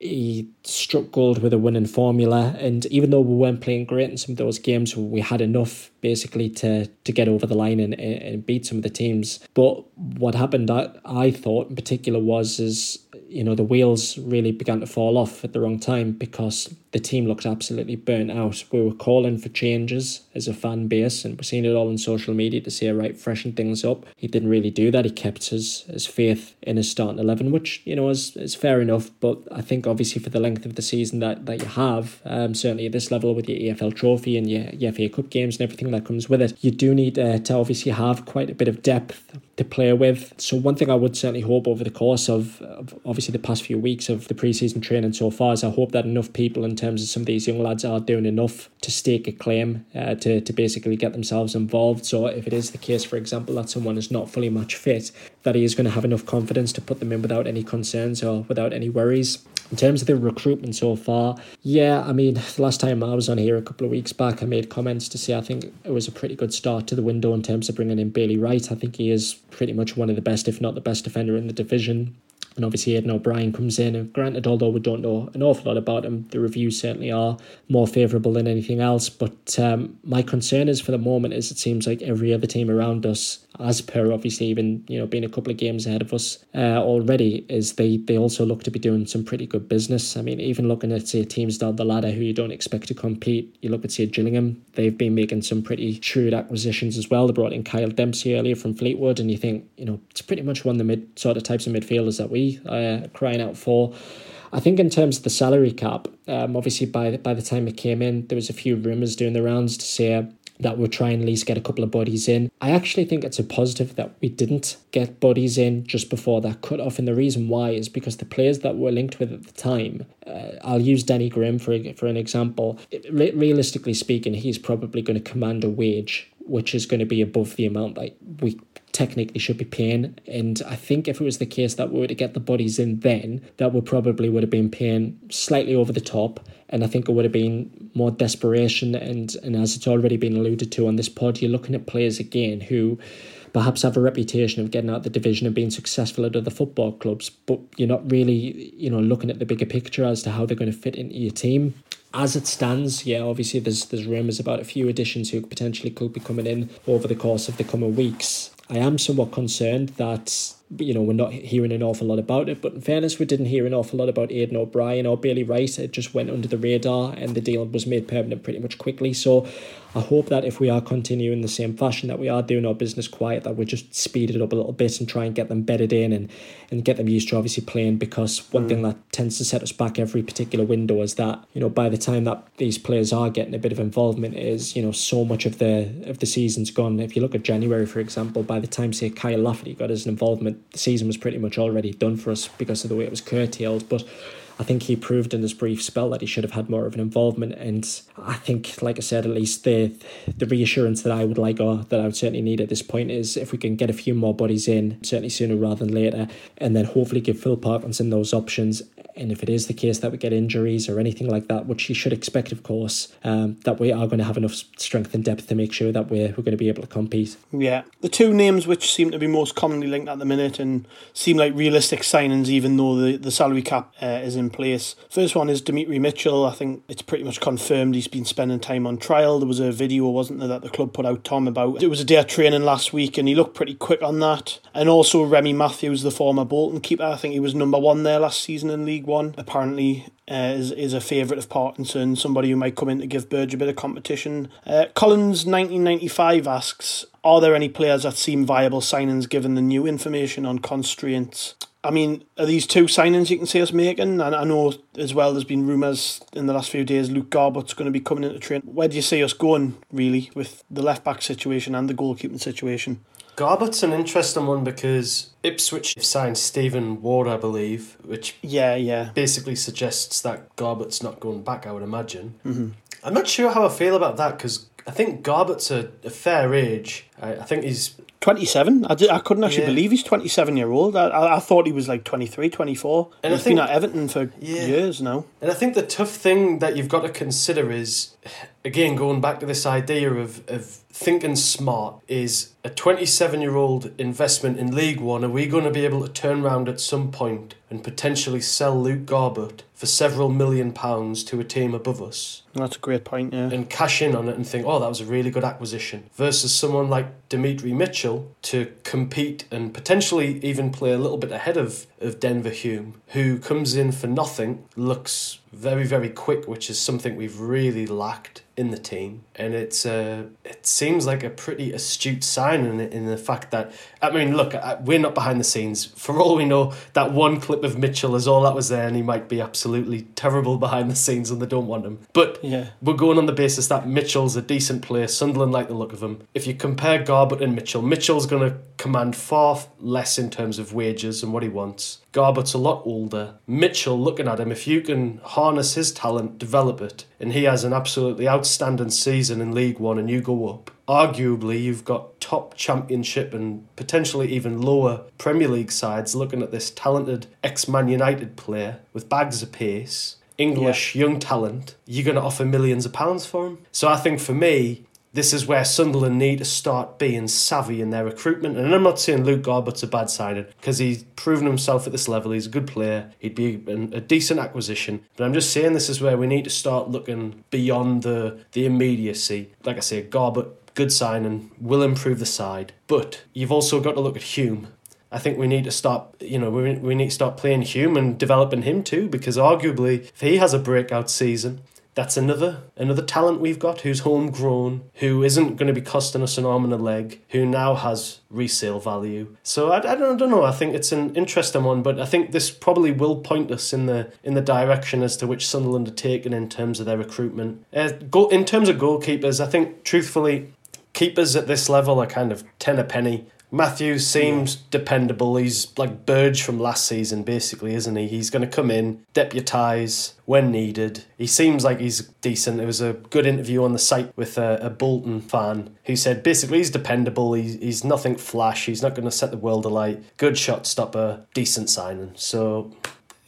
he struck gold with a winning formula. And even though we weren't playing great in some of those games, we had enough basically to, to get over the line and, and beat some of the teams. But what happened, I, I thought in particular, was is you know the wheels really began to fall off at the wrong time because the team looked absolutely burnt out. We were calling for changes as a fan base, and we're seeing it all on social media to say, right, freshen things up. He didn't really do that. He kept his, his faith in his starting 11, which, you know, is, is fair enough. But I think, obviously, for the length of the season that, that you have, um, certainly at this level with your EFL trophy and your, your FA Cup games and everything that comes with it, you do need uh, to obviously have quite a bit of depth to play with. So one thing I would certainly hope over the course of, of obviously the past few weeks of the preseason training so far is I hope that enough people in terms of some of these young lads are doing enough to stake a claim uh, to, to basically get themselves involved. So if it is the case, for example, that someone is not fully match fit, that he is going to have enough confidence to put them in without any concerns or without any worries. In terms of the recruitment so far, yeah, I mean, the last time I was on here a couple of weeks back, I made comments to say I think it was a pretty good start to the window in terms of bringing in Bailey Wright. I think he is pretty much one of the best, if not the best defender in the division. And obviously Aiden O'Brien comes in. And granted, although we don't know an awful lot about him, the reviews certainly are more favourable than anything else. But um, my concern is for the moment is it seems like every other team around us, as per obviously even you know being a couple of games ahead of us uh, already, is they they also look to be doing some pretty good business. I mean, even looking at say teams down the ladder who you don't expect to compete, you look at say Gillingham, they've been making some pretty shrewd acquisitions as well. They brought in Kyle Dempsey earlier from Fleetwood, and you think you know it's pretty much one of the mid sort of types of midfielders that we uh, crying out for. I think in terms of the salary cap, um, obviously by the, by the time it came in, there was a few rumours doing the rounds to say that we'll try and at least get a couple of bodies in. I actually think it's a positive that we didn't get bodies in just before that cut off, and the reason why is because the players that we're linked with at the time. Uh, I'll use Danny Graham for for an example. Re- realistically speaking, he's probably going to command a wage which is going to be above the amount that we technically should be paying. And I think if it was the case that we were to get the bodies in then, that we probably would have been paying slightly over the top. And I think it would have been more desperation. And, and as it's already been alluded to on this pod, you're looking at players again who perhaps have a reputation of getting out the division and being successful at other football clubs, but you're not really, you know, looking at the bigger picture as to how they're going to fit into your team as it stands, yeah, obviously there's there's rumours about a few additions who potentially could be coming in over the course of the coming weeks. I am somewhat concerned that you know we're not hearing an awful lot about it. But in fairness, we didn't hear an awful lot about Aiden O'Brien or Bailey Wright. It just went under the radar, and the deal was made permanent pretty much quickly. So I hope that if we are continuing the same fashion that we are doing our business quiet, that we just speed it up a little bit and try and get them bedded in and, and get them used to obviously playing. Because one mm. thing that tends to set us back every particular window is that you know by the time that these players are getting a bit of involvement, is you know so much of the of the season's gone. If you look at January, for example, by the time say Kyle Lafferty got his involvement, the season was pretty much already done for us because of the way it was curtailed. But I think he proved in this brief spell that he should have had more of an involvement. And I think, like I said, at least the the reassurance that I would like or that I would certainly need at this point is if we can get a few more bodies in, certainly sooner rather than later, and then hopefully give Phil Parkinson those options. And if it is the case that we get injuries or anything like that, which you should expect, of course, um, that we are going to have enough strength and depth to make sure that we're, we're going to be able to compete. Yeah. The two names which seem to be most commonly linked at the minute and seem like realistic signings, even though the, the salary cap uh, is in place. First one is Demetri Mitchell. I think it's pretty much confirmed he's been spending time on trial. There was a video, wasn't there, that the club put out, Tom, about it was a day of training last week and he looked pretty quick on that. And also Remy Matthews, the former Bolton keeper, I think he was number one there last season in League One. Apparently uh, is, is a favourite of Parkinson, somebody who might come in to give Burge a bit of competition. Uh, Collins 1995 asks, are there any players that seem viable signings given the new information on constraints? I mean, are these two signings you can see us making? And I know as well there's been rumours in the last few days Luke Garbutt's going to be coming into train. Where do you see us going, really, with the left back situation and the goalkeeping situation? Garbutt's an interesting one because Ipswich signed Stephen Ward, I believe, which yeah, yeah, basically suggests that Garbutt's not going back. I would imagine. Mm-hmm. I'm not sure how I feel about that because I think Garbutt's a, a fair age. I, I think he's 27. I, did, I couldn't actually yeah. believe he's 27 year old. I, I, I, thought he was like 23, 24. And he's I think, been at Everton for yeah. years now. And I think the tough thing that you've got to consider is, again, going back to this idea of, of thinking smart, is a 27 year old investment in League One. Are we going to be able to turn around at some point and potentially sell Luke Garbutt for several million pounds to a team above us? That's a great point, yeah. And cash in on it and think, oh, that was a really good acquisition. Versus someone like Demetri Mitchell to compete and potentially even play a little bit ahead of, of Denver Hume, who comes in for nothing, looks very, very quick, which is something we've really lacked in the team, and it's uh, it seems like a pretty astute sign in, in the fact that I mean, look, we're not behind the scenes. For all we know, that one clip of Mitchell is all that was there, and he might be absolutely terrible behind the scenes, and they don't want him. But yeah. we're going on the basis that Mitchell's a decent player. Sunderland like the look of him. If you compare Garbutt and Mitchell, Mitchell's going to command far less in terms of wages and what he wants. Garbutt's a lot older. Mitchell, looking at him, if you can harness his talent, develop it, and he has an absolutely outstanding season in League One and you go up, arguably you've got top championship and potentially even lower Premier League sides looking at this talented ex Man United player with bags of pace. English, yeah. young talent, you're going to offer millions of pounds for him. So I think for me, this is where Sunderland need to start being savvy in their recruitment. And I'm not saying Luke Garbutt's a bad signing because he's proven himself at this level. He's a good player. He'd be a decent acquisition. But I'm just saying this is where we need to start looking beyond the the immediacy. Like I say, Garbutt, good signing, will improve the side. But you've also got to look at Hume. I think we need to start, you know, we, we need to start playing Hume and developing him too, because arguably, if he has a breakout season, that's another another talent we've got who's homegrown, who isn't going to be costing us an arm and a leg, who now has resale value. So I, I, don't, I don't know. I think it's an interesting one, but I think this probably will point us in the in the direction as to which Sunderland are taking in terms of their recruitment. Uh, go, in terms of goalkeepers, I think truthfully, keepers at this level are kind of ten a penny. Matthews seems yeah. dependable. He's like Burge from last season, basically, isn't he? He's going to come in, deputise when needed. He seems like he's decent. There was a good interview on the site with a, a Bolton fan who said basically he's dependable. He's, he's nothing flash. He's not going to set the world alight. Good shot stopper, decent signing. So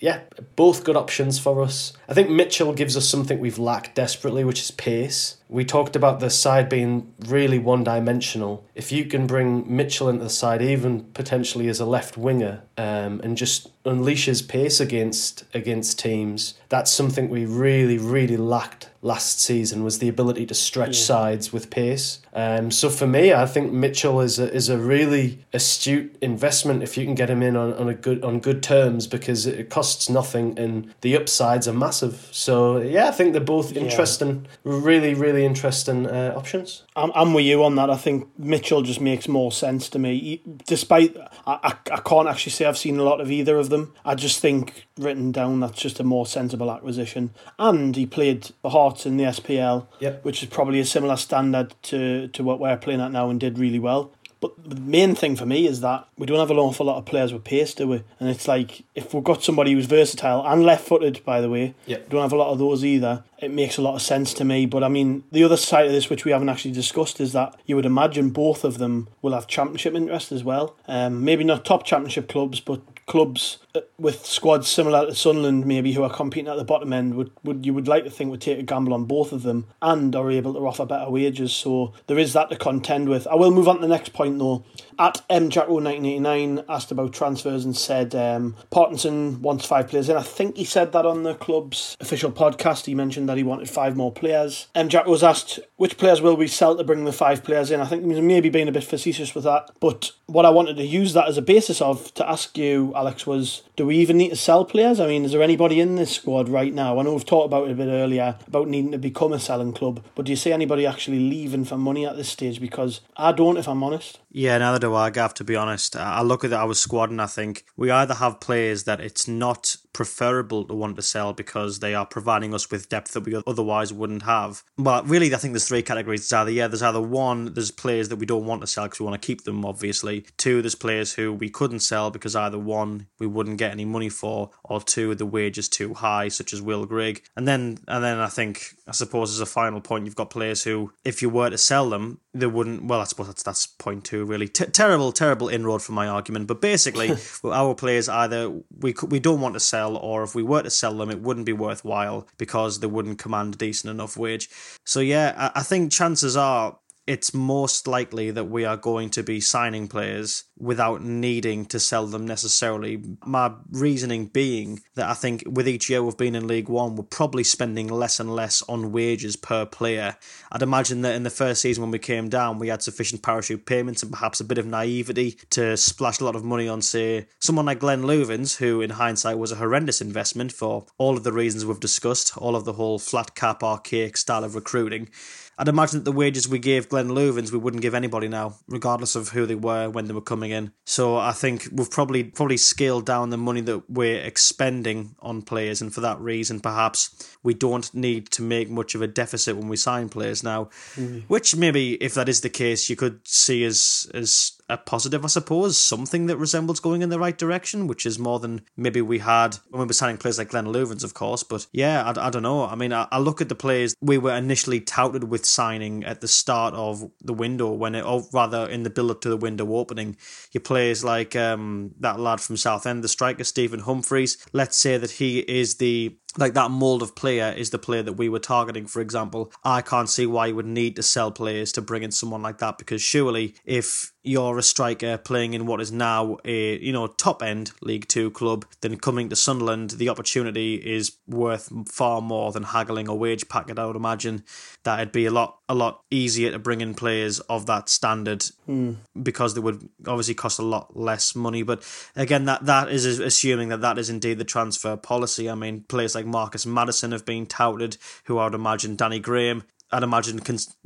yeah, both good options for us. I think Mitchell gives us something we've lacked desperately, which is pace. We talked about the side being really one dimensional. If you can bring Mitchell into the side, even potentially as a left winger, um, and just unleashes pace against against teams, that's something we really, really lacked last season was the ability to stretch yeah. sides with pace. Um, so for me, I think Mitchell is a, is a really astute investment if you can get him in on, on a good on good terms because it costs nothing and the upsides are massive. So yeah, I think they're both interesting, yeah. really really interesting uh, options. I'm, I'm with you on that. I think Mitchell just makes more sense to me. He, despite I, I, I can't actually say I've seen a lot of either of them. I just think written down that's just a more sensible acquisition. And he played the Hearts in the SPL, yep. which is probably a similar standard to to what we're playing at now, and did really well. But the main thing for me is that we don't have an awful lot of players with pace, do we? And it's like if we've got somebody who's versatile and left footed, by the way, yep. don't have a lot of those either. It makes a lot of sense to me. But I mean, the other side of this, which we haven't actually discussed, is that you would imagine both of them will have championship interest as well. Um, maybe not top championship clubs, but clubs with squads similar to Sunderland, maybe who are competing at the bottom end, would, would you would like to think would take a gamble on both of them and are able to offer better wages. So there is that to contend with. I will move on to the next point though. At mjacko1989 asked about transfers and said um, Parkinson wants five players in. I think he said that on the club's official podcast. He mentioned that he wanted five more players. M. Jacko was asked which players will we sell to bring the five players in. I think he maybe being a bit facetious with that. But what I wanted to use that as a basis of to ask you, Alex, was do we even need to sell players? I mean, is there anybody in this squad right now? I know we've talked about it a bit earlier about needing to become a selling club, but do you see anybody actually leaving for money at this stage? Because I don't, if I'm honest. Yeah, neither do I, Gav, to be honest. I look at our squad and I think we either have players that it's not preferable to want to sell because they are providing us with depth that we otherwise wouldn't have. But really, I think there's three categories. It's either, yeah, there's either one, there's players that we don't want to sell because we want to keep them, obviously. Two, there's players who we couldn't sell because either one, we wouldn't get any money for, or two, the wage is too high, such as Will Grigg. And then, and then I think, I suppose, as a final point, you've got players who, if you were to sell them, they wouldn't. Well, I suppose that's that's point two, really. T- terrible, terrible inroad for my argument. But basically, our players either we we don't want to sell, or if we were to sell them, it wouldn't be worthwhile because they wouldn't command a decent enough wage. So yeah, I, I think chances are it's most likely that we are going to be signing players without needing to sell them necessarily. My reasoning being that I think with each year we've been in League One, we're probably spending less and less on wages per player. I'd imagine that in the first season when we came down, we had sufficient parachute payments and perhaps a bit of naivety to splash a lot of money on, say, someone like Glenn Loovens, who in hindsight was a horrendous investment for all of the reasons we've discussed, all of the whole flat cap archaic style of recruiting. I'd imagine that the wages we gave Glenn Loovens we wouldn't give anybody now, regardless of who they were when they were coming in. So I think we've probably probably scaled down the money that we're expending on players, and for that reason, perhaps we don't need to make much of a deficit when we sign players now. Mm. Which maybe, if that is the case, you could see as as a positive, I suppose, something that resembles going in the right direction, which is more than maybe we had when we were signing players like Glenn Loovens, of course. But yeah, I, I don't know. I mean, I, I, look at the players we were initially touted with signing at the start of the window, when it, or rather in the build up to the window opening. Your players like um, that lad from Southend, the striker Stephen Humphrys. Let's say that he is the like that mold of player is the player that we were targeting, for example, I can't see why you would need to sell players to bring in someone like that because surely if you're a striker playing in what is now a you know top end League Two club, then coming to Sunderland, the opportunity is worth far more than haggling a wage packet. I would imagine that it'd be a lot a lot easier to bring in players of that standard mm. because they would obviously cost a lot less money. But again, that that is assuming that that is indeed the transfer policy. I mean, players like Marcus Maddison have been touted, who I would imagine Danny Graham I'd imagine cons-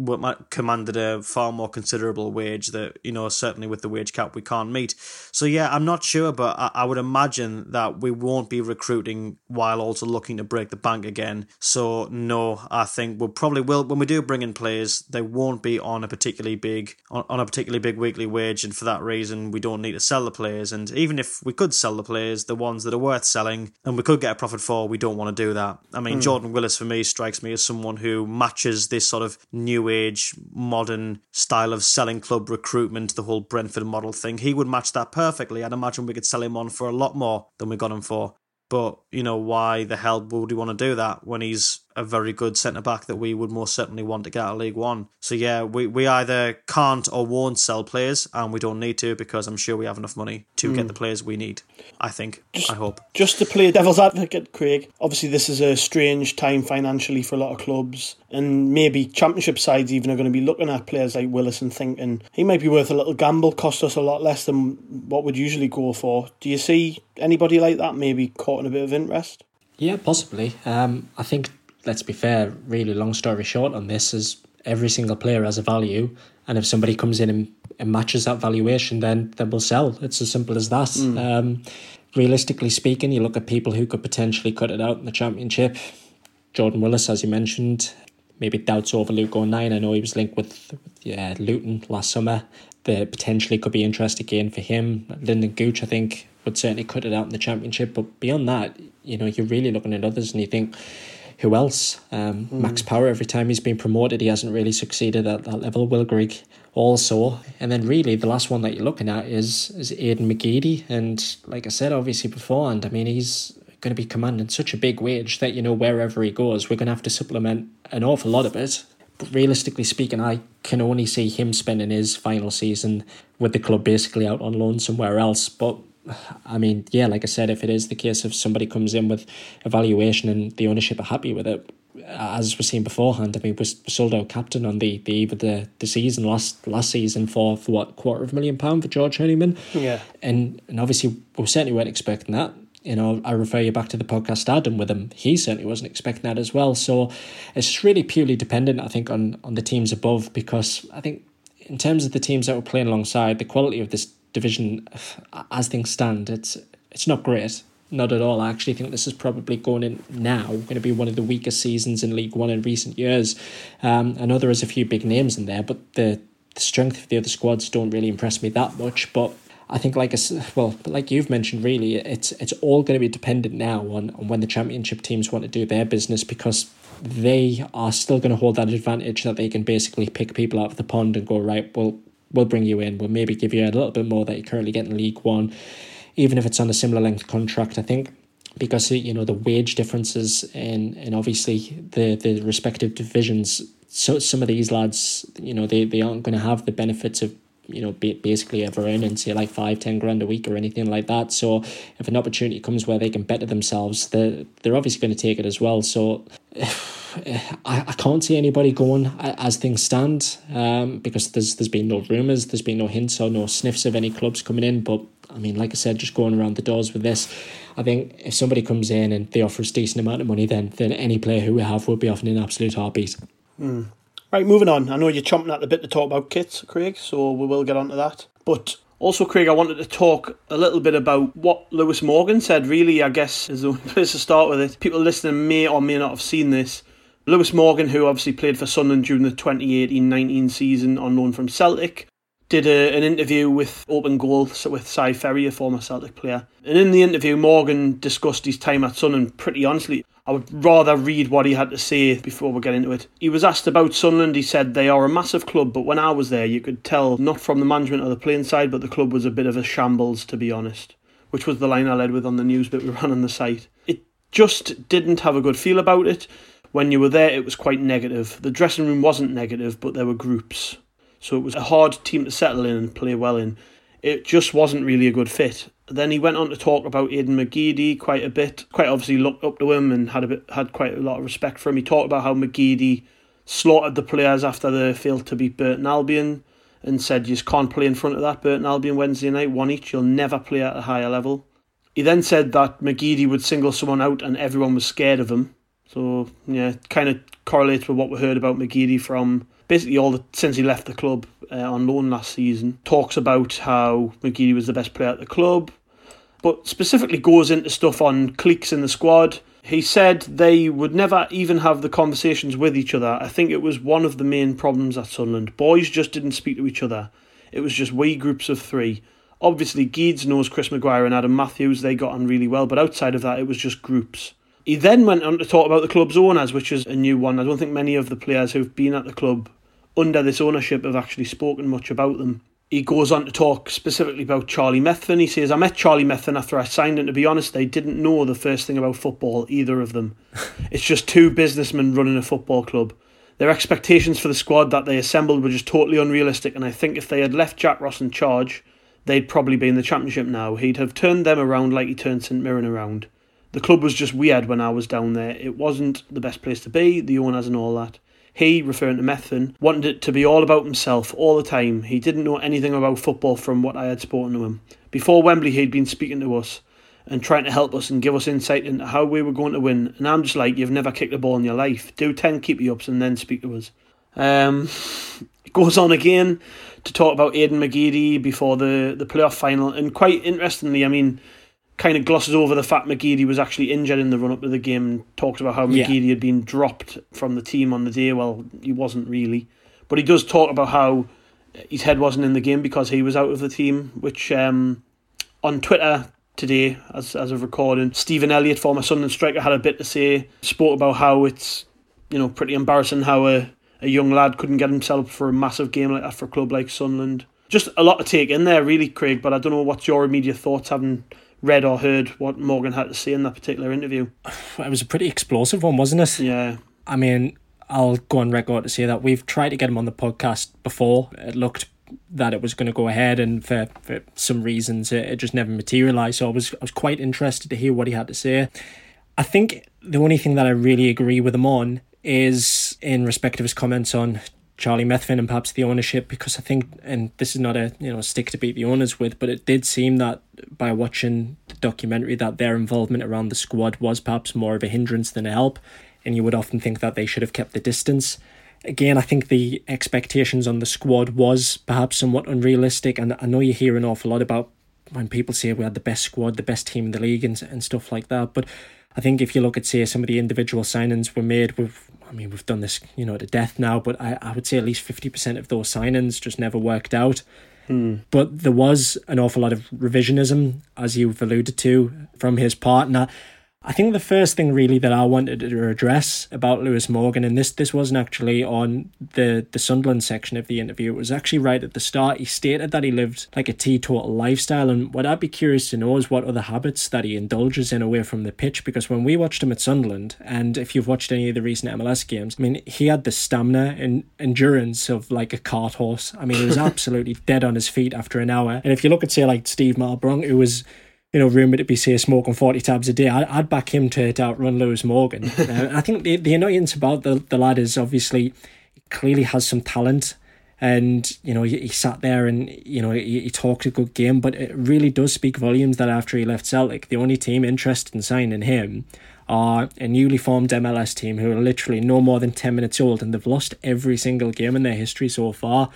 commanded a far more considerable wage that you know certainly with the wage cap we can't meet. So yeah, I'm not sure, but I, I would imagine that we won't be recruiting while also looking to break the bank again. So no, I think we'll probably will when we do bring in players, they won't be on a particularly big on, on a particularly big weekly wage, and for that reason, we don't need to sell the players. And even if we could sell the players, the ones that are worth selling and we could get a profit for, we don't want to do that. I mean, mm. Jordan Willis for me strikes me as someone who matches this sort of new age, modern style of selling club recruitment, the whole Brentford model thing. He would match that perfectly. I'd imagine we could sell him on for a lot more than we got him for. But, you know, why the hell would we want to do that when he's a very good centre back that we would most certainly want to get out of League One. So yeah, we, we either can't or won't sell players, and we don't need to because I'm sure we have enough money to mm. get hmm. the players we need. I think. Just, I hope. Just to play devil's advocate, Craig. Obviously, this is a strange time financially for a lot of clubs, and maybe Championship sides even are going to be looking at players like Willis and thinking he might be worth a little gamble, cost us a lot less than what we'd usually go for. Do you see anybody like that maybe caught in a bit of interest? Yeah, possibly. Um, I think let's be fair, really long story short on this is every single player has a value, and if somebody comes in and, and matches that valuation, then then we'll sell. It's as simple as that. Mm. Um, realistically speaking, you look at people who could potentially cut it out in the championship. Jordan Willis, as you mentioned, maybe doubts over Luke O'Nien. I know he was linked with, with yeah, Luton last summer. There potentially could be interest again for him. Lynden Gooch, I think, would certainly cut it out in the championship. But beyond that, you know, you're really looking at others and you think who else? Um, mm. Max Power, every time he's been promoted, he hasn't really succeeded at that level. Will Grigg also. And then really the last one that you're looking at is is Aiden McGeady. And like I said, obviously beforehand, I mean he's going to be commanding such a big wage that, you know, wherever he goes, we're going to have to supplement an awful lot of it. But realistically speaking, I can only see him spending his final season with the club basically out on loan somewhere else. But I mean, yeah, like I said, if it is the case of somebody comes in with evaluation and the ownership are happy with it, uh, as we've seen beforehand, I mean, we sold our captain on the, the eve of the, the season last last season for, for what quarter of a million pound for George Honeyman. Yeah, and and obviously we certainly weren't expecting that. You know, I refer you back to the podcast Adam with him. He certainly wasn't expecting that as well. So it's really purely dependent, I think, on on the teams above because I think in terms of the teams that were playing alongside, the quality of this division, as things stand, it's it's not great. Not at all. I actually think this is probably going in now going to be one of the weakest seasons in League One in recent years. Um, I know there is a few big names in there, but the, the strength of the other squads don't really impress me that much. But I think, like a, well, like you've mentioned, really, it's it's all going to be dependent now on, on when the championship teams want to do their business because they are still going to hold that advantage that they can basically pick people out of the pond and go right. Well, we'll bring you in. We'll maybe give you a little bit more that you're currently getting in League One, even if it's on a similar length contract. I think because you know the wage differences and and obviously the the respective divisions. So some of these lads, you know, they, they aren't going to have the benefits of you know basically ever earning say like five ten grand a week or anything like that so if an opportunity comes where they can better themselves they're, they're obviously going to take it as well so I, I can't see anybody going as things stand um, because there's there's been no rumours there's been no hints or no sniffs of any clubs coming in but I mean like I said just going around the doors with this I think if somebody comes in and they offer a decent amount of money then then any player who we have will be offering an absolute heartbeat mm. Right, moving on. I know you're chomping at the bit to talk about kits, Craig, so we will get on to that. But also, Craig, I wanted to talk a little bit about what Lewis Morgan said. Really, I guess is the place to start with it. People listening may or may not have seen this. Lewis Morgan, who obviously played for Sunderland during the 2018-19 season on loan from Celtic, did a, an interview with Open Goal with Si Ferry, a former Celtic player. And in the interview, Morgan discussed his time at Sunderland pretty honestly. I would rather read what he had to say before we get into it. He was asked about Sunderland. He said they are a massive club, but when I was there, you could tell not from the management or the playing side, but the club was a bit of a shambles, to be honest. Which was the line I led with on the news bit we ran on the site. It just didn't have a good feel about it. When you were there, it was quite negative. The dressing room wasn't negative, but there were groups. So it was a hard team to settle in and play well in. It just wasn't really a good fit. Then he went on to talk about Aiden McGeady quite a bit. Quite obviously looked up to him and had a bit had quite a lot of respect for him. He talked about how McGeady slaughtered the players after they failed to beat Burton Albion and said you just can't play in front of that Burton Albion Wednesday night, one each, you'll never play at a higher level. He then said that McGeady would single someone out and everyone was scared of him. So yeah, kind of correlates with what we heard about McGeady from basically all the since he left the club uh, on loan last season. Talks about how McGeady was the best player at the club, but specifically goes into stuff on cliques in the squad. He said they would never even have the conversations with each other. I think it was one of the main problems at Sunderland. Boys just didn't speak to each other. It was just wee groups of three. Obviously, Geeds knows Chris Maguire and Adam Matthews. They got on really well, but outside of that, it was just groups. He then went on to talk about the club's owners, which is a new one. I don't think many of the players who've been at the club under this ownership have actually spoken much about them. He goes on to talk specifically about Charlie Methven. He says, I met Charlie Methven after I signed, and to be honest, they didn't know the first thing about football, either of them. it's just two businessmen running a football club. Their expectations for the squad that they assembled were just totally unrealistic, and I think if they had left Jack Ross in charge, they'd probably be in the championship now. He'd have turned them around like he turned St Mirren around. The club was just weird when I was down there. It wasn't the best place to be, the owners and all that. He, referring to Methven, wanted it to be all about himself all the time. He didn't know anything about football from what I had spoken to him. Before Wembley, he'd been speaking to us and trying to help us and give us insight into how we were going to win. And I'm just like, you've never kicked a ball in your life. Do 10 keepy ups and then speak to us. Um, it goes on again to talk about Aiden McGeady before the, the playoff final. And quite interestingly, I mean, kind of glosses over the fact McGeady was actually injured in the run up to the game and talks about how yeah. McGeady had been dropped from the team on the day. Well, he wasn't really. But he does talk about how his head wasn't in the game because he was out of the team, which um, on Twitter today, as, as of recording, Stephen Elliott, former Sunderland striker, had a bit to say, spoke about how it's, you know, pretty embarrassing how a, a young lad couldn't get himself for a massive game like that for a club like Sunderland. Just a lot to take in there, really, Craig, but I don't know what's your immediate thoughts having read or heard what Morgan had to say in that particular interview. It was a pretty explosive one, wasn't it? Yeah. I mean, I'll go on record to say that we've tried to get him on the podcast before. It looked that it was going to go ahead, and for, for some reasons, it, it just never materialised. So I was I was quite interested to hear what he had to say. I think the only thing that I really agree with him on is in respect of his comments on Charlie Methven and perhaps the ownership because I think and this is not a you know stick to beat the owners with but it did seem that by watching the documentary that their involvement around the squad was perhaps more of a hindrance than a help and you would often think that they should have kept the distance. Again I think the expectations on the squad was perhaps somewhat unrealistic and I know you hear an awful lot about when people say we had the best squad the best team in the league and, and stuff like that but I think if you look at say some of the individual signings were made with I mean we've done this you know to death now but I, I would say at least 50% of those signings just never worked out hmm. but there was an awful lot of revisionism as you've alluded to from his partner I think the first thing really that I wanted to address about Lewis Morgan, and this this wasn't actually on the the Sunderland section of the interview, it was actually right at the start. He stated that he lived like a teetotal lifestyle, and what I'd be curious to know is what other habits that he indulges in away from the pitch. Because when we watched him at Sunderland, and if you've watched any of the recent MLS games, I mean, he had the stamina and endurance of like a cart horse. I mean, he was absolutely dead on his feet after an hour. And if you look at say like Steed Malbranque, who was you know, rumoured to be, say, smoking 40 tabs a day, I, would back him to, to outrun Lewis Morgan. uh, I think the, the annoyance about the, the lad is obviously he clearly has some talent. And, you know, he, he sat there and, you know, he, he talked a good game, but it really does speak volumes that after he left Celtic, the only team interested in signing him are a newly formed MLS team who are literally no more than 10 minutes old and they've lost every single game in their history so far.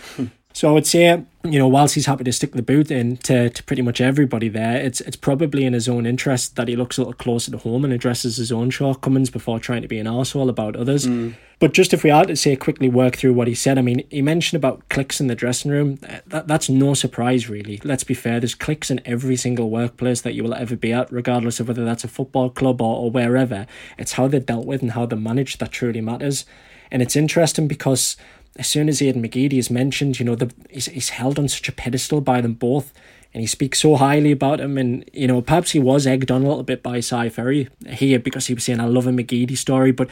So I would say, you know, whilst he's happy to stick the boot in to, to pretty much everybody there, it's it's probably in his own interest that he looks a little closer to home and addresses his own shortcomings before trying to be an arsehole about others. Mm. But just if we are to say quickly work through what he said, I mean, he mentioned about clicks in the dressing room. That, that's no surprise, really. Let's be fair, there's clicks in every single workplace that you will ever be at, regardless of whether that's a football club or, or wherever. It's how they're dealt with and how they're managed that truly matters. And it's interesting because as soon as Aiden McGeady is mentioned, you know, the, he's, he's held on such a pedestal by them both. and he speaks so highly about him. And, you know, perhaps he was egged on a little bit by Si Ferry here because he was saying, I love a McGeady story. But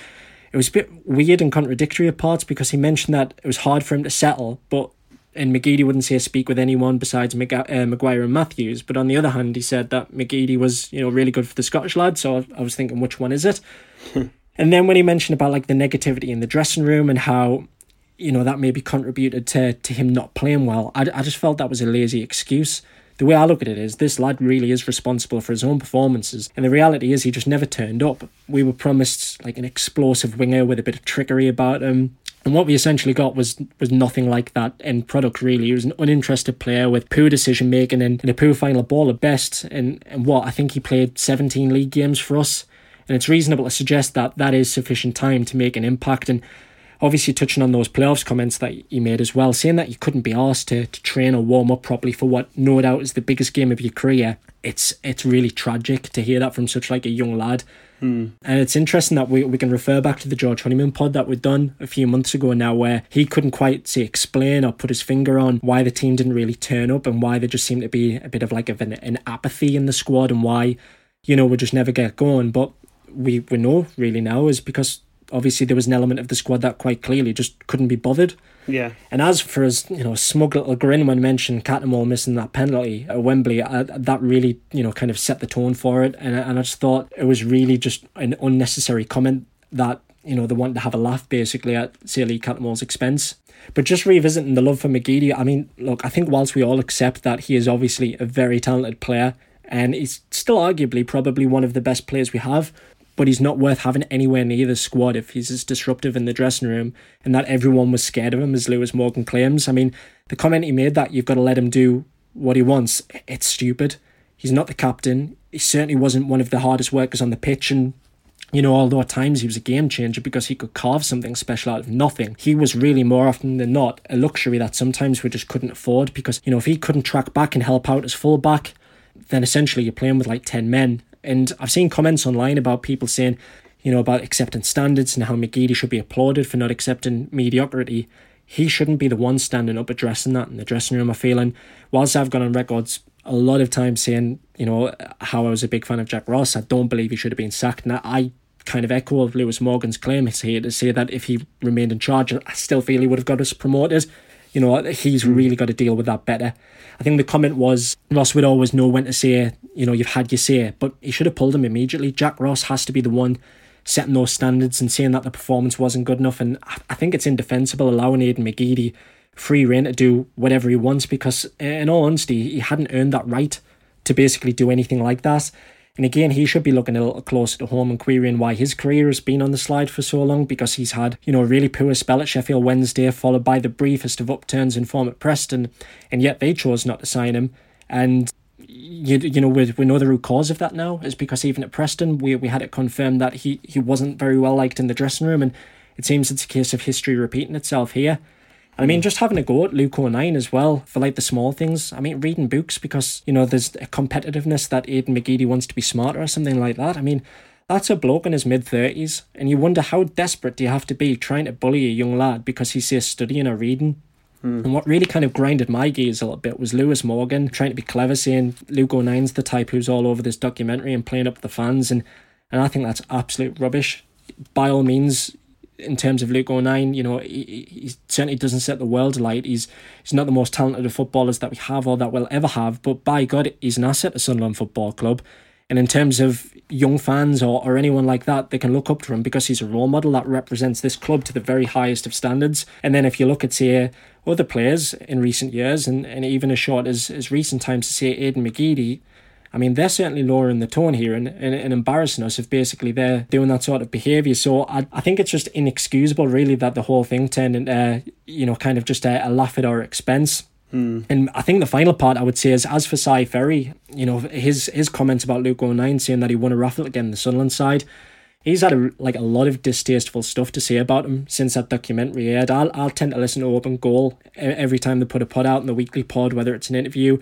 it was a bit weird and contradictory at parts because he mentioned that it was hard for him to settle, but and McGeady wouldn't say speak with anyone besides Mag- uh, Maguire and Matthews. But on the other hand, he said that McGeady was, you know, really good for the Scottish lad. So I was thinking, which one is it? and then when he mentioned about like the negativity in the dressing room and how, you know, that maybe contributed to to him not playing well, I, I just felt that was a lazy excuse the way I look at it is this lad really is responsible for his own performances, and the reality is he just never turned up. We were promised like an explosive winger with a bit of trickery about him. And what we essentially got was was nothing like that end product really. He was an uninterested player with poor decision making and, and a poor final ball at best. And and what I think he played 17 league games for us. And it's reasonable to suggest that that is sufficient time to make an impact. And obviously touching on those playoffs comments that you made as well, saying that you couldn't be asked to, to train or warm up properly for what no doubt is the biggest game of your career. It's it's really tragic to hear that from such like a young lad. Mm. And it's interesting that we, we can refer back to the George Honeyman pod that we've done a few months ago now, where he couldn't quite say explain or put his finger on why the team didn't really turn up and why there just seemed to be a bit of like of an, an apathy in the squad and why, you know, we just never get going. But we, we know really now is because obviously there was an element of the squad that quite clearly just couldn't be bothered. Yeah. And as for his, you know, smug little grin when mentioned Cattermole missing that penalty at Wembley, I, that really, you know, kind of set the tone for it. And, and I just thought it was really just an unnecessary comment that, you know, they wanted to have a laugh basically at Lee Cattermole's expense. But just revisiting the love for McGeady, I mean, look, I think whilst we all accept that he is obviously a very talented player, and he's still arguably probably one of the best players we have but he's not worth having anywhere near the squad if he's as disruptive in the dressing room and that everyone was scared of him, as Lewis Morgan claims. I mean, the comment he made that you've got to let him do what he wants, it's stupid. He's not the captain. He certainly wasn't one of the hardest workers on the pitch, and you know, although at times he was a game changer because he could carve something special out of nothing, he was really more often than not a luxury that sometimes we just couldn't afford because, you know, if he couldn't track back and help out as fullback, then essentially you're playing with like 10 men and I've seen comments online about people saying, you know, about acceptance standards and how McGeady should be applauded for not accepting mediocrity. He shouldn't be the one standing up addressing that in the dressing room. I feel, whilst I've gone on records a lot of times saying, you know, how I was a big fan of Jack Ross, I don't believe he should have been sacked. And I kind of echo of Lewis Morgan's claim here to say that if he remained in charge, I still feel he would have got us promoted. You know, he's hmm. really got to deal with that better. I think the comment was Ross would always know when to say, you know, you've had your say, but he should have pulled him immediately. Jack Ross has to be the one setting those standards and saying that the performance wasn't good enough. And I think it's indefensible allowing Aiden McGeady free reign to do whatever he wants because, in all honesty, he hadn't earned that right to basically do anything like that. And again, he should be looking a little closer to home and querying why his career has been on the slide for so long because he's had, you know, a really poor spell at Sheffield Wednesday, followed by the briefest of upturns in form at Preston, and yet they chose not to sign him. And you, you know we, we know the root cause of that now is because even at Preston we, we had it confirmed that he, he wasn't very well liked in the dressing room and it seems it's a case of history repeating itself here I mean, just having a go at Luke O'Nien as well for like the small things. I mean, reading books because, you know, there's a competitiveness that Aiden McGeady wants to be smarter or something like that. I mean, that's a bloke in his mid 30s, and you wonder how desperate do you have to be trying to bully a young lad because he's say studying or reading. Mm. And what really kind of grinded my gears a little bit was Lewis Morgan trying to be clever, saying Luke O'Nien's the type who's all over this documentary and playing up the fans, and and I think that's absolute rubbish. By all means, in terms of Luke O'Nien, you know, he, he certainly doesn't set the world alight. He's he's not the most talented of footballers that we have or that we'll ever have, but by God, he's an asset to Sunderland Football Club. And in terms of young fans or, or anyone like that, they can look up to him because he's a role model that represents this club to the very highest of standards. And then if you look at, say, other players in recent years, and, and even as short as, as recent times, to say Aiden McGeady, I mean, they're certainly lowering the tone here and, and, and embarrassing us if basically they're doing that sort of behaviour. So I, I think it's just inexcusable, really, that the whole thing turned into, uh, you know, kind of just a, a laugh at our expense. Mm. And I think the final part I would say is as for Si Ferry, you know, his his comments about Luke O'Nien saying that he won a raffle again the Sunderland side, he's had a, like a lot of distasteful stuff to say about him since that documentary aired. I'll I'll tend to listen to Open Goal every time they put a pod out in the weekly pod, whether it's an interview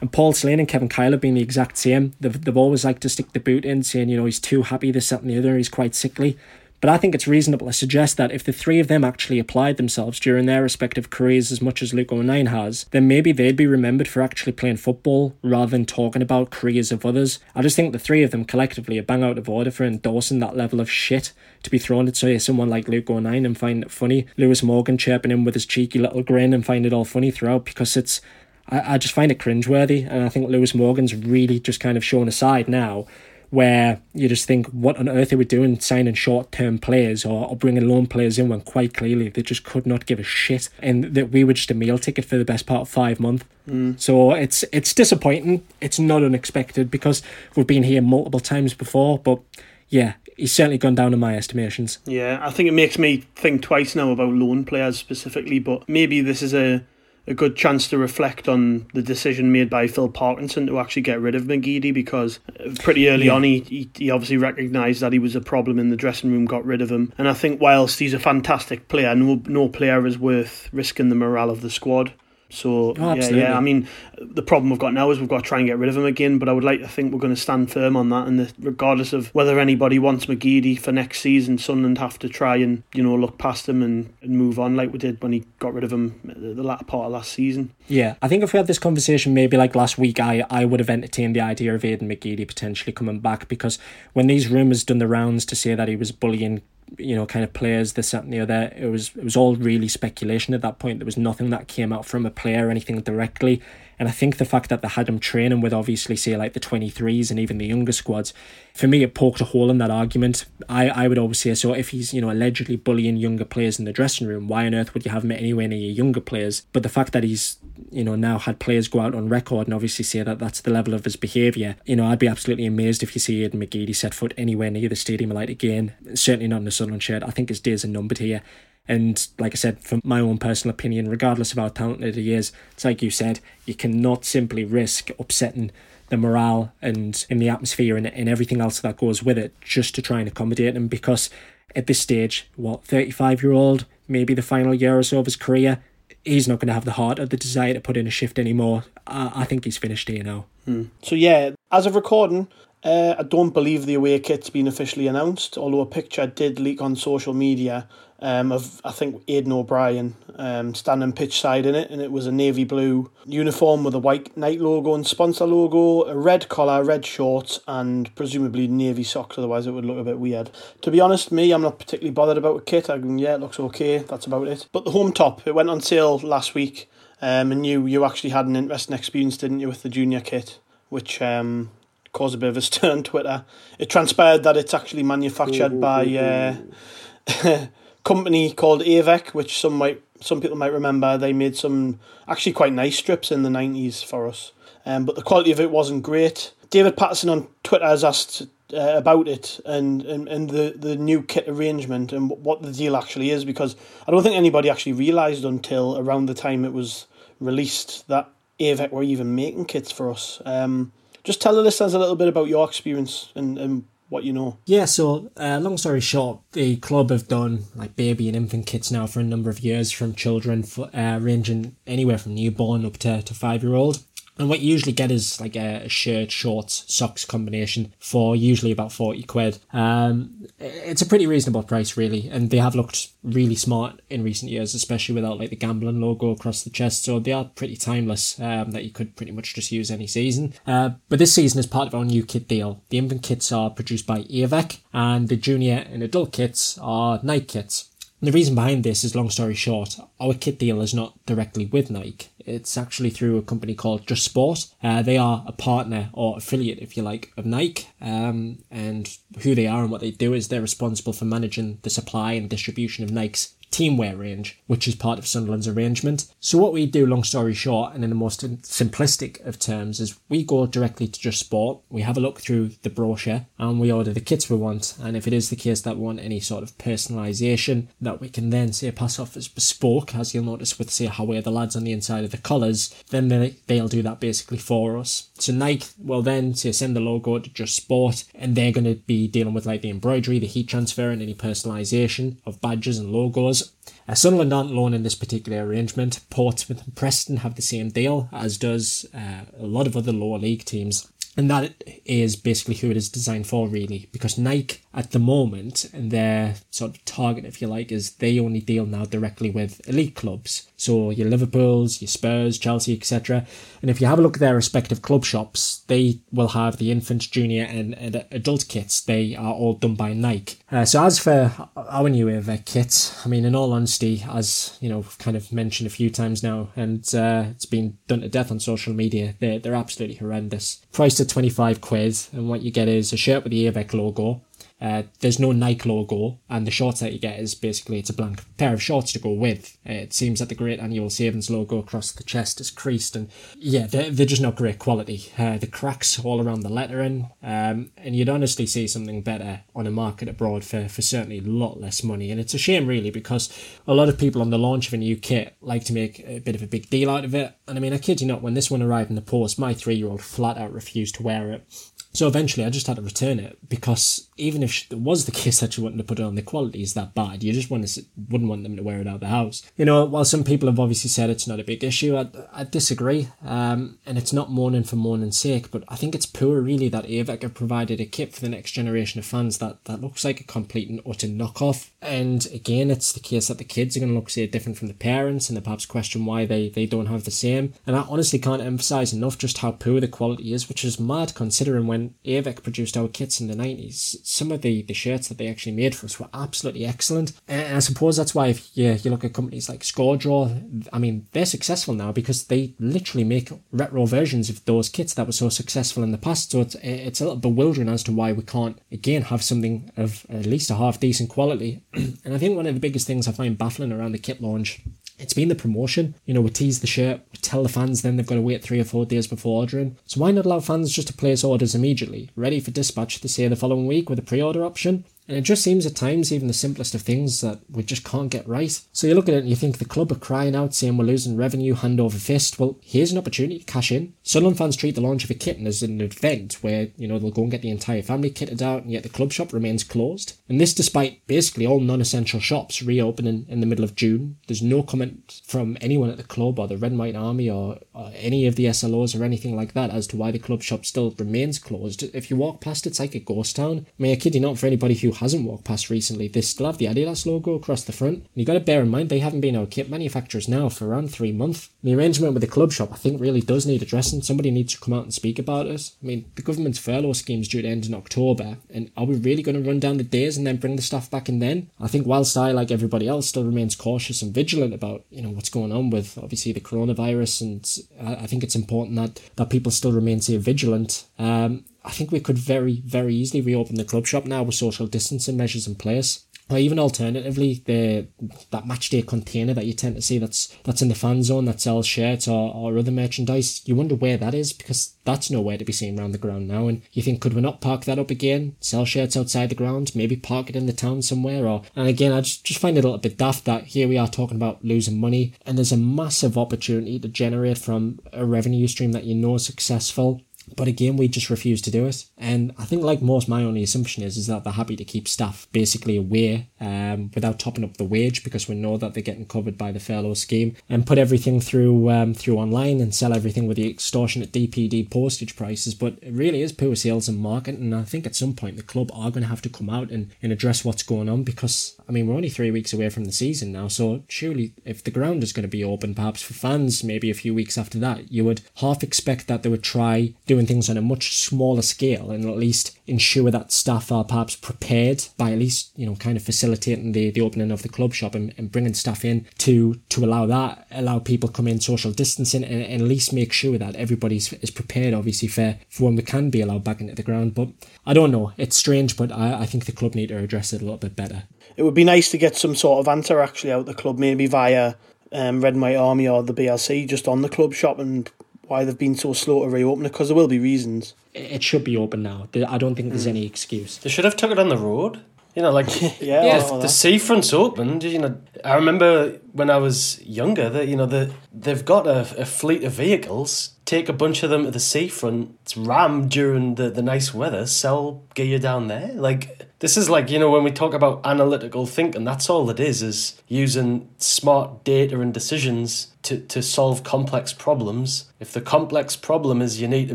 and Paul Slane and Kevin Kyle have been the exact same. They've, they've always liked to stick the boot in, saying, you know, he's too happy, this, that, and the other, he's quite sickly. But I think it's reasonable to suggest that if the three of them actually applied themselves during their respective careers as much as Luke O'Nien has, then maybe they'd be remembered for actually playing football rather than talking about careers of others. I just think the three of them collectively are bang out of order for endorsing that level of shit to be thrown at say someone like Luke O'Nien and find it funny. Lewis Morgan chirping him with his cheeky little grin and find it all funny throughout because it's I, I just find it cringeworthy and I think Lewis Morgan's really just kind of shown aside now where you just think, what on earth are we doing signing short term players or, or bringing loan players in when quite clearly they just could not give a shit and that we were just a meal ticket for the best part of five months. Mm. So it's it's disappointing. It's not unexpected because we've been here multiple times before, but yeah, he's certainly gone down in my estimations. Yeah, I think it makes me think twice now about loan players specifically, but maybe this is a a good chance to reflect on the decision made by Phil Parkinson to actually get rid of McGeady because uh, pretty early yeah. on he, he, he obviously recognised that he was a problem in the dressing room, got rid of him. And I think whilst he's a fantastic player, no no player is worth risking the morale of the squad. So oh, yeah, yeah. I mean, the problem we've got now is we've got to try and get rid of him again. But I would like to think we're going to stand firm on that, and regardless of whether anybody wants McGeady for next season, Sunderland have to try and you know look past him and, and move on like we did when he got rid of him the latter part of last season. Yeah, I think if we had this conversation maybe like last week, I I would have entertained the idea of Aiden McGeady potentially coming back because when these rumours done the rounds to say that he was bullying you know, kind of players, this, and the other. It was it was all really speculation at that point. There was nothing that came out from a player or anything directly. And I think the fact that they had him training with obviously say like the 23s and even the younger squads, for me it poked a hole in that argument. I, I would always say so if he's, you know, allegedly bullying younger players in the dressing room, why on earth would you have him anywhere near younger players? But the fact that he's, you know, now had players go out on record and obviously say that that's the level of his behaviour, you know, I'd be absolutely amazed if you see Aiden McGeady set foot anywhere near the Stadium Light again. Certainly not in the Sunderland shirt. I think his days are numbered here. And like I said, from my own personal opinion, regardless of how talented he is, it's like you said, you cannot simply risk upsetting the morale and in the atmosphere and, and everything else that goes with it just to try and accommodate him because at this stage, what, 35 year old, maybe the final year or so of his career, he's not going to have the heart or the desire to put in a shift anymore. I, I think he's finished here now. Hmm. So, yeah, as of recording, uh, I don't believe the away kit's been officially announced, although a picture did leak on social media um, of I think Aiden O'Brien um, standing pitch side in it, and it was a navy blue uniform with a white Nike logo and sponsor logo, a red collar, red shorts, and presumably navy socks. Otherwise, it would look a bit weird. To be honest, me, I'm not particularly bothered about the kit. I mean, yeah, it looks okay. That's about it. But the home top, it went on sale last week, um, and you you actually had an interesting experience, didn't you, with the junior kit, which um, caused a bit of a stir on Twitter. It transpired that it's actually manufactured by. Uh, company called Avec, which some might some people might remember. They made some actually quite nice strips in the nineties for us, um, but the quality of it wasn't great. David Patterson on Twitter has asked uh, about it and, and, and the, the new kit arrangement and what the deal actually is because I don't think anybody actually realised until around the time it was released that Avec were even making kits for us. Um, just tell the listeners a little bit about your experience and, and what you know. Yeah, so uh, long story short, the club have done like baby and infant kits now for a number of years from children for, uh, ranging anywhere from newborn up to, to five year old. And what you usually get is like a shirt, shorts, socks combination for usually about 40 quid. Um, it's a pretty reasonable price, really. And they have looked really smart in recent years, especially without like the gambling logo across the chest. So they are pretty timeless um, that you could pretty much just use any season. Uh, but this season, is part of our new kit deal, the infant kits are produced by Avec and the junior and adult kits are Nike kits. And the reason behind this is long story short, our kit deal is not directly with Nike. It's actually through a company called Just Sport. Uh, they are a partner or affiliate, if you like, of Nike. Um, and who they are and what they do is they're responsible for managing the supply and distribution of Nike's teamwear range, which is part of Sunderland's arrangement. So what we do, long story short, and in the most simplistic of terms, is we go directly to Just Sport, we have a look through the brochure, and we order the kits we want. And if it is the case that we want any sort of personalisation, that we can then say pass off as bespoke, as you'll notice with say how we're the lads on the inside of the colours, then they, they'll do that basically for us. So Nike will then to send the logo to Just Sport, and they're going to be dealing with like the embroidery, the heat transfer, and any personalisation of badges and logos uh, Sunderland aren't alone in this particular arrangement. Portsmouth and Preston have the same deal, as does uh, a lot of other lower league teams. And that is basically who it is designed for, really, because Nike at the moment, and their sort of target, if you like, is they only deal now directly with elite clubs. So your Liverpool's, your Spurs, Chelsea, etc. And if you have a look at their respective club shops, they will have the infant, junior, and, and adult kits. They are all done by Nike. Uh, so as for our new Avec kit, I mean, in all honesty, as you know, kind of mentioned a few times now, and uh, it's been done to death on social media. They're they're absolutely horrendous. Priced at twenty five quid, and what you get is a shirt with the Avec logo, uh, there's no Nike logo, and the shorts that you get is basically it's a blank pair of shorts to go with. It seems that the Great Annual Savings logo across the chest is creased, and yeah, they're, they're just not great quality. Uh, the cracks all around the lettering, um, and you'd honestly see something better on a market abroad for, for certainly a lot less money. And it's a shame, really, because a lot of people on the launch of a new kit like to make a bit of a big deal out of it. And I mean, I kid you not, when this one arrived in the post, my three year old flat out refused to wear it. So eventually, I just had to return it because even if it was the case that you wanted to put it on, the quality is that bad. You just want to, wouldn't want them to wear it out of the house. You know, while some people have obviously said it's not a big issue, I, I disagree. Um, and it's not mourning for mourning's sake, but I think it's poor, really, that Avec have provided a kit for the next generation of fans that, that looks like a complete and utter knockoff. And again, it's the case that the kids are going to look, say, different from the parents and they perhaps question why they, they don't have the same. And I honestly can't emphasize enough just how poor the quality is, which is mad considering when Avec produced our kits in the 90s, some of the, the shirts that they actually made for us were absolutely excellent. And I suppose that's why if you, you look at companies like ScoreDraw, I mean, they're successful now because they literally make retro versions of those kits that were so successful in the past. So it's, it's a little bewildering as to why we can't, again, have something of at least a half decent quality. and I think one of the biggest things I find baffling around the kit launch it's been the promotion. You know, we tease the shirt, we tell the fans then they've got to wait three or four days before ordering. So why not allow fans just to place orders immediately, ready for dispatch to say the following week with a pre-order option? And it just seems at times even the simplest of things that we just can't get right. So you look at it and you think the club are crying out saying we're losing revenue hand over fist. Well, here's an opportunity to cash in. Sunderland fans treat the launch of a kitten as an event where, you know, they'll go and get the entire family kitted out and yet the club shop remains closed. And this despite basically all non-essential shops reopening in the middle of June. There's no comment from anyone at the club or the Red and White Army or, or any of the SLOs or anything like that as to why the club shop still remains closed. If you walk past it's like a ghost town. I mean, I kid you not, for anybody who hasn't walked past recently, they still have the Adidas logo across the front. And you got to bear in mind they haven't been our kit manufacturers now for around three months. The arrangement with the club shop, I think, really does need addressing. Somebody needs to come out and speak about it. I mean, the government's furlough scheme's due to end in October, and are we really going to run down the days and then bring the staff back in then? I think whilst I, like everybody else, still remains cautious and vigilant about you know what's going on with obviously the coronavirus, and I think it's important that that people still remain say vigilant. Um, I think we could very, very easily reopen the club shop now with social distancing measures in place. Or even alternatively, the that match day container that you tend to see that's that's in the fan zone that sells shirts or, or other merchandise, you wonder where that is because that's nowhere to be seen around the ground now. And you think, could we not park that up again? Sell shirts outside the ground, maybe park it in the town somewhere. Or and again, I just, just find it a little bit daft that here we are talking about losing money, and there's a massive opportunity to generate from a revenue stream that you know is successful but again, we just refuse to do it. And I think, like most, my only assumption is is that they're happy to keep staff basically away um, without topping up the wage because we know that they're getting covered by the furlough scheme and put everything through um, through online and sell everything with the extortionate DPD postage prices. But it really is poor sales and marketing. And I think at some point the club are going to have to come out and, and address what's going on because I mean we're only three weeks away from the season now. So surely if the ground is going to be open, perhaps for fans, maybe a few weeks after that, you would half expect that they would try doing things on a much smaller scale and at least ensure that staff are perhaps prepared by at least you know kind of facilitating the, the opening of the club shop and, and bringing staff in to to allow that allow people come in social distancing and, and at least make sure that everybody's is prepared obviously for, for when we can be allowed back into the ground. But I don't know. It's strange but I, I think the club need to address it a little bit better. It would be nice to get some sort of answer actually out the club maybe via um, Red and White Army or the BLC just on the club shop and why they've been so slow to reopen it because there will be reasons. It should be open now. I don't think there's mm. any excuse. They should have took it on the road. You know, like yeah, yeah the, the seafront's opened. You know, I remember when I was younger that you know the they've got a, a fleet of vehicles take a bunch of them to the seafront, ram during the, the nice weather, sell gear down there. Like this is like, you know, when we talk about analytical thinking, that's all it is, is using smart data and decisions to, to solve complex problems. If the complex problem is you need to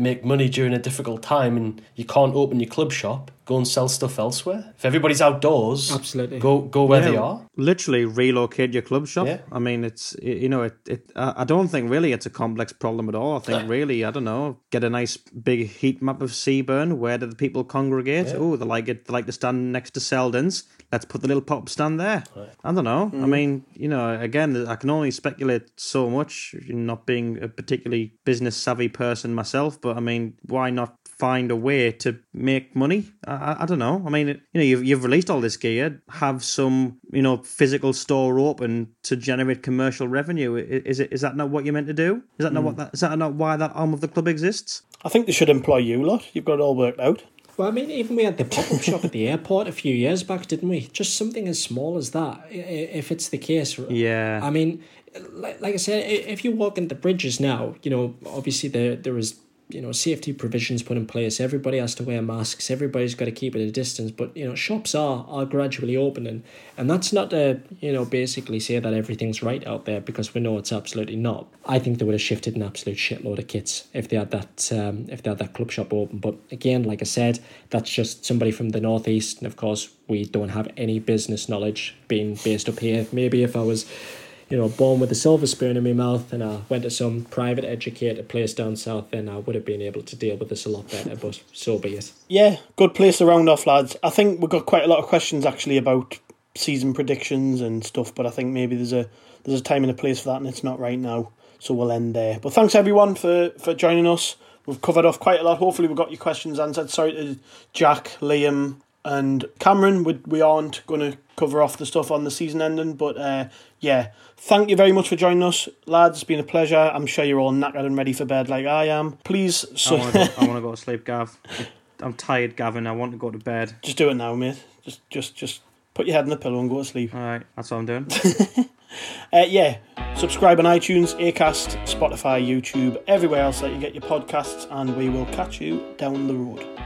make money during a difficult time and you can't open your club shop, go and sell stuff elsewhere. If everybody's outdoors, Absolutely. go go where Yeah, they are. Literally relocate your club shop. Yeah. I mean, it's you know, it. it I I don't think really it's a complex problem at all. I think really, I don't know, get a nice big heat map of Seaburn. Where do the people congregate? Oh, they like it. They like to stand next to Seldon's. Let's put the little pop stand there. I don't know. I mm. mean, you know, again, I can only speculate so much. Not being a particularly business savvy person myself, but I mean, why not find a way to make money. I, I, don't know. I mean, you know, you've, you've released all this gear. Have some, you know, physical store open to generate commercial revenue. Is it? Is that not what you're meant to do? Is that not hmm. what that? Is that not why that arm of the club exists? I think they should employ you lot. You've got it all worked out. Well, I mean, even we had the pop up shop at the airport a few years back, didn't we? Just something as small as that, if it's the case. Yeah. I mean, like, like I said, if you walk into bridges now, you know, obviously there there is you know safety provisions put in place. Everybody has to wear masks. Everybody's got to keep at a distance. But you know, shops are are gradually opening, and that's not to you know basically say that everything's right out there because we know it's absolutely not. I think they would have shifted an absolute shitload of kits if they had that um, if they had that club shop open. But again, like I said, that's just somebody from the northeast, and of course we don't have any business knowledge being based up here. Maybe if I was you know, born with a silver spoon in my mouth and I went to some private educated place down south, then I would have been able to deal with this a lot better, but so be it. Yeah, good place to round off, lads. I think we've got quite a lot of questions actually about season predictions and stuff, but I think maybe there's a there's a time and a place for that, and it's not right now. So we'll end there. But thanks everyone for for joining us. We've covered off quite a lot. Hopefully, we got your questions answered. Sorry to Jack, Liam, and Cameron. We, we aren't going to cover off the stuff on the season ending, but uh, yeah, thank you very much for joining us, lads. It's been a pleasure. I'm sure you're all knackered and ready for bed like I am. Please, I so, want to go, I want to go to sleep, Gav. I'm tired, Gavin. I want to go to bed. just do it now, mate. Just, just, just put your head in the pillow and go to sleep. All right, that's what I'm doing. Uh, yeah, subscribe on iTunes, Acast, Spotify, YouTube, everywhere else that you get your podcasts, and we will catch you down the road.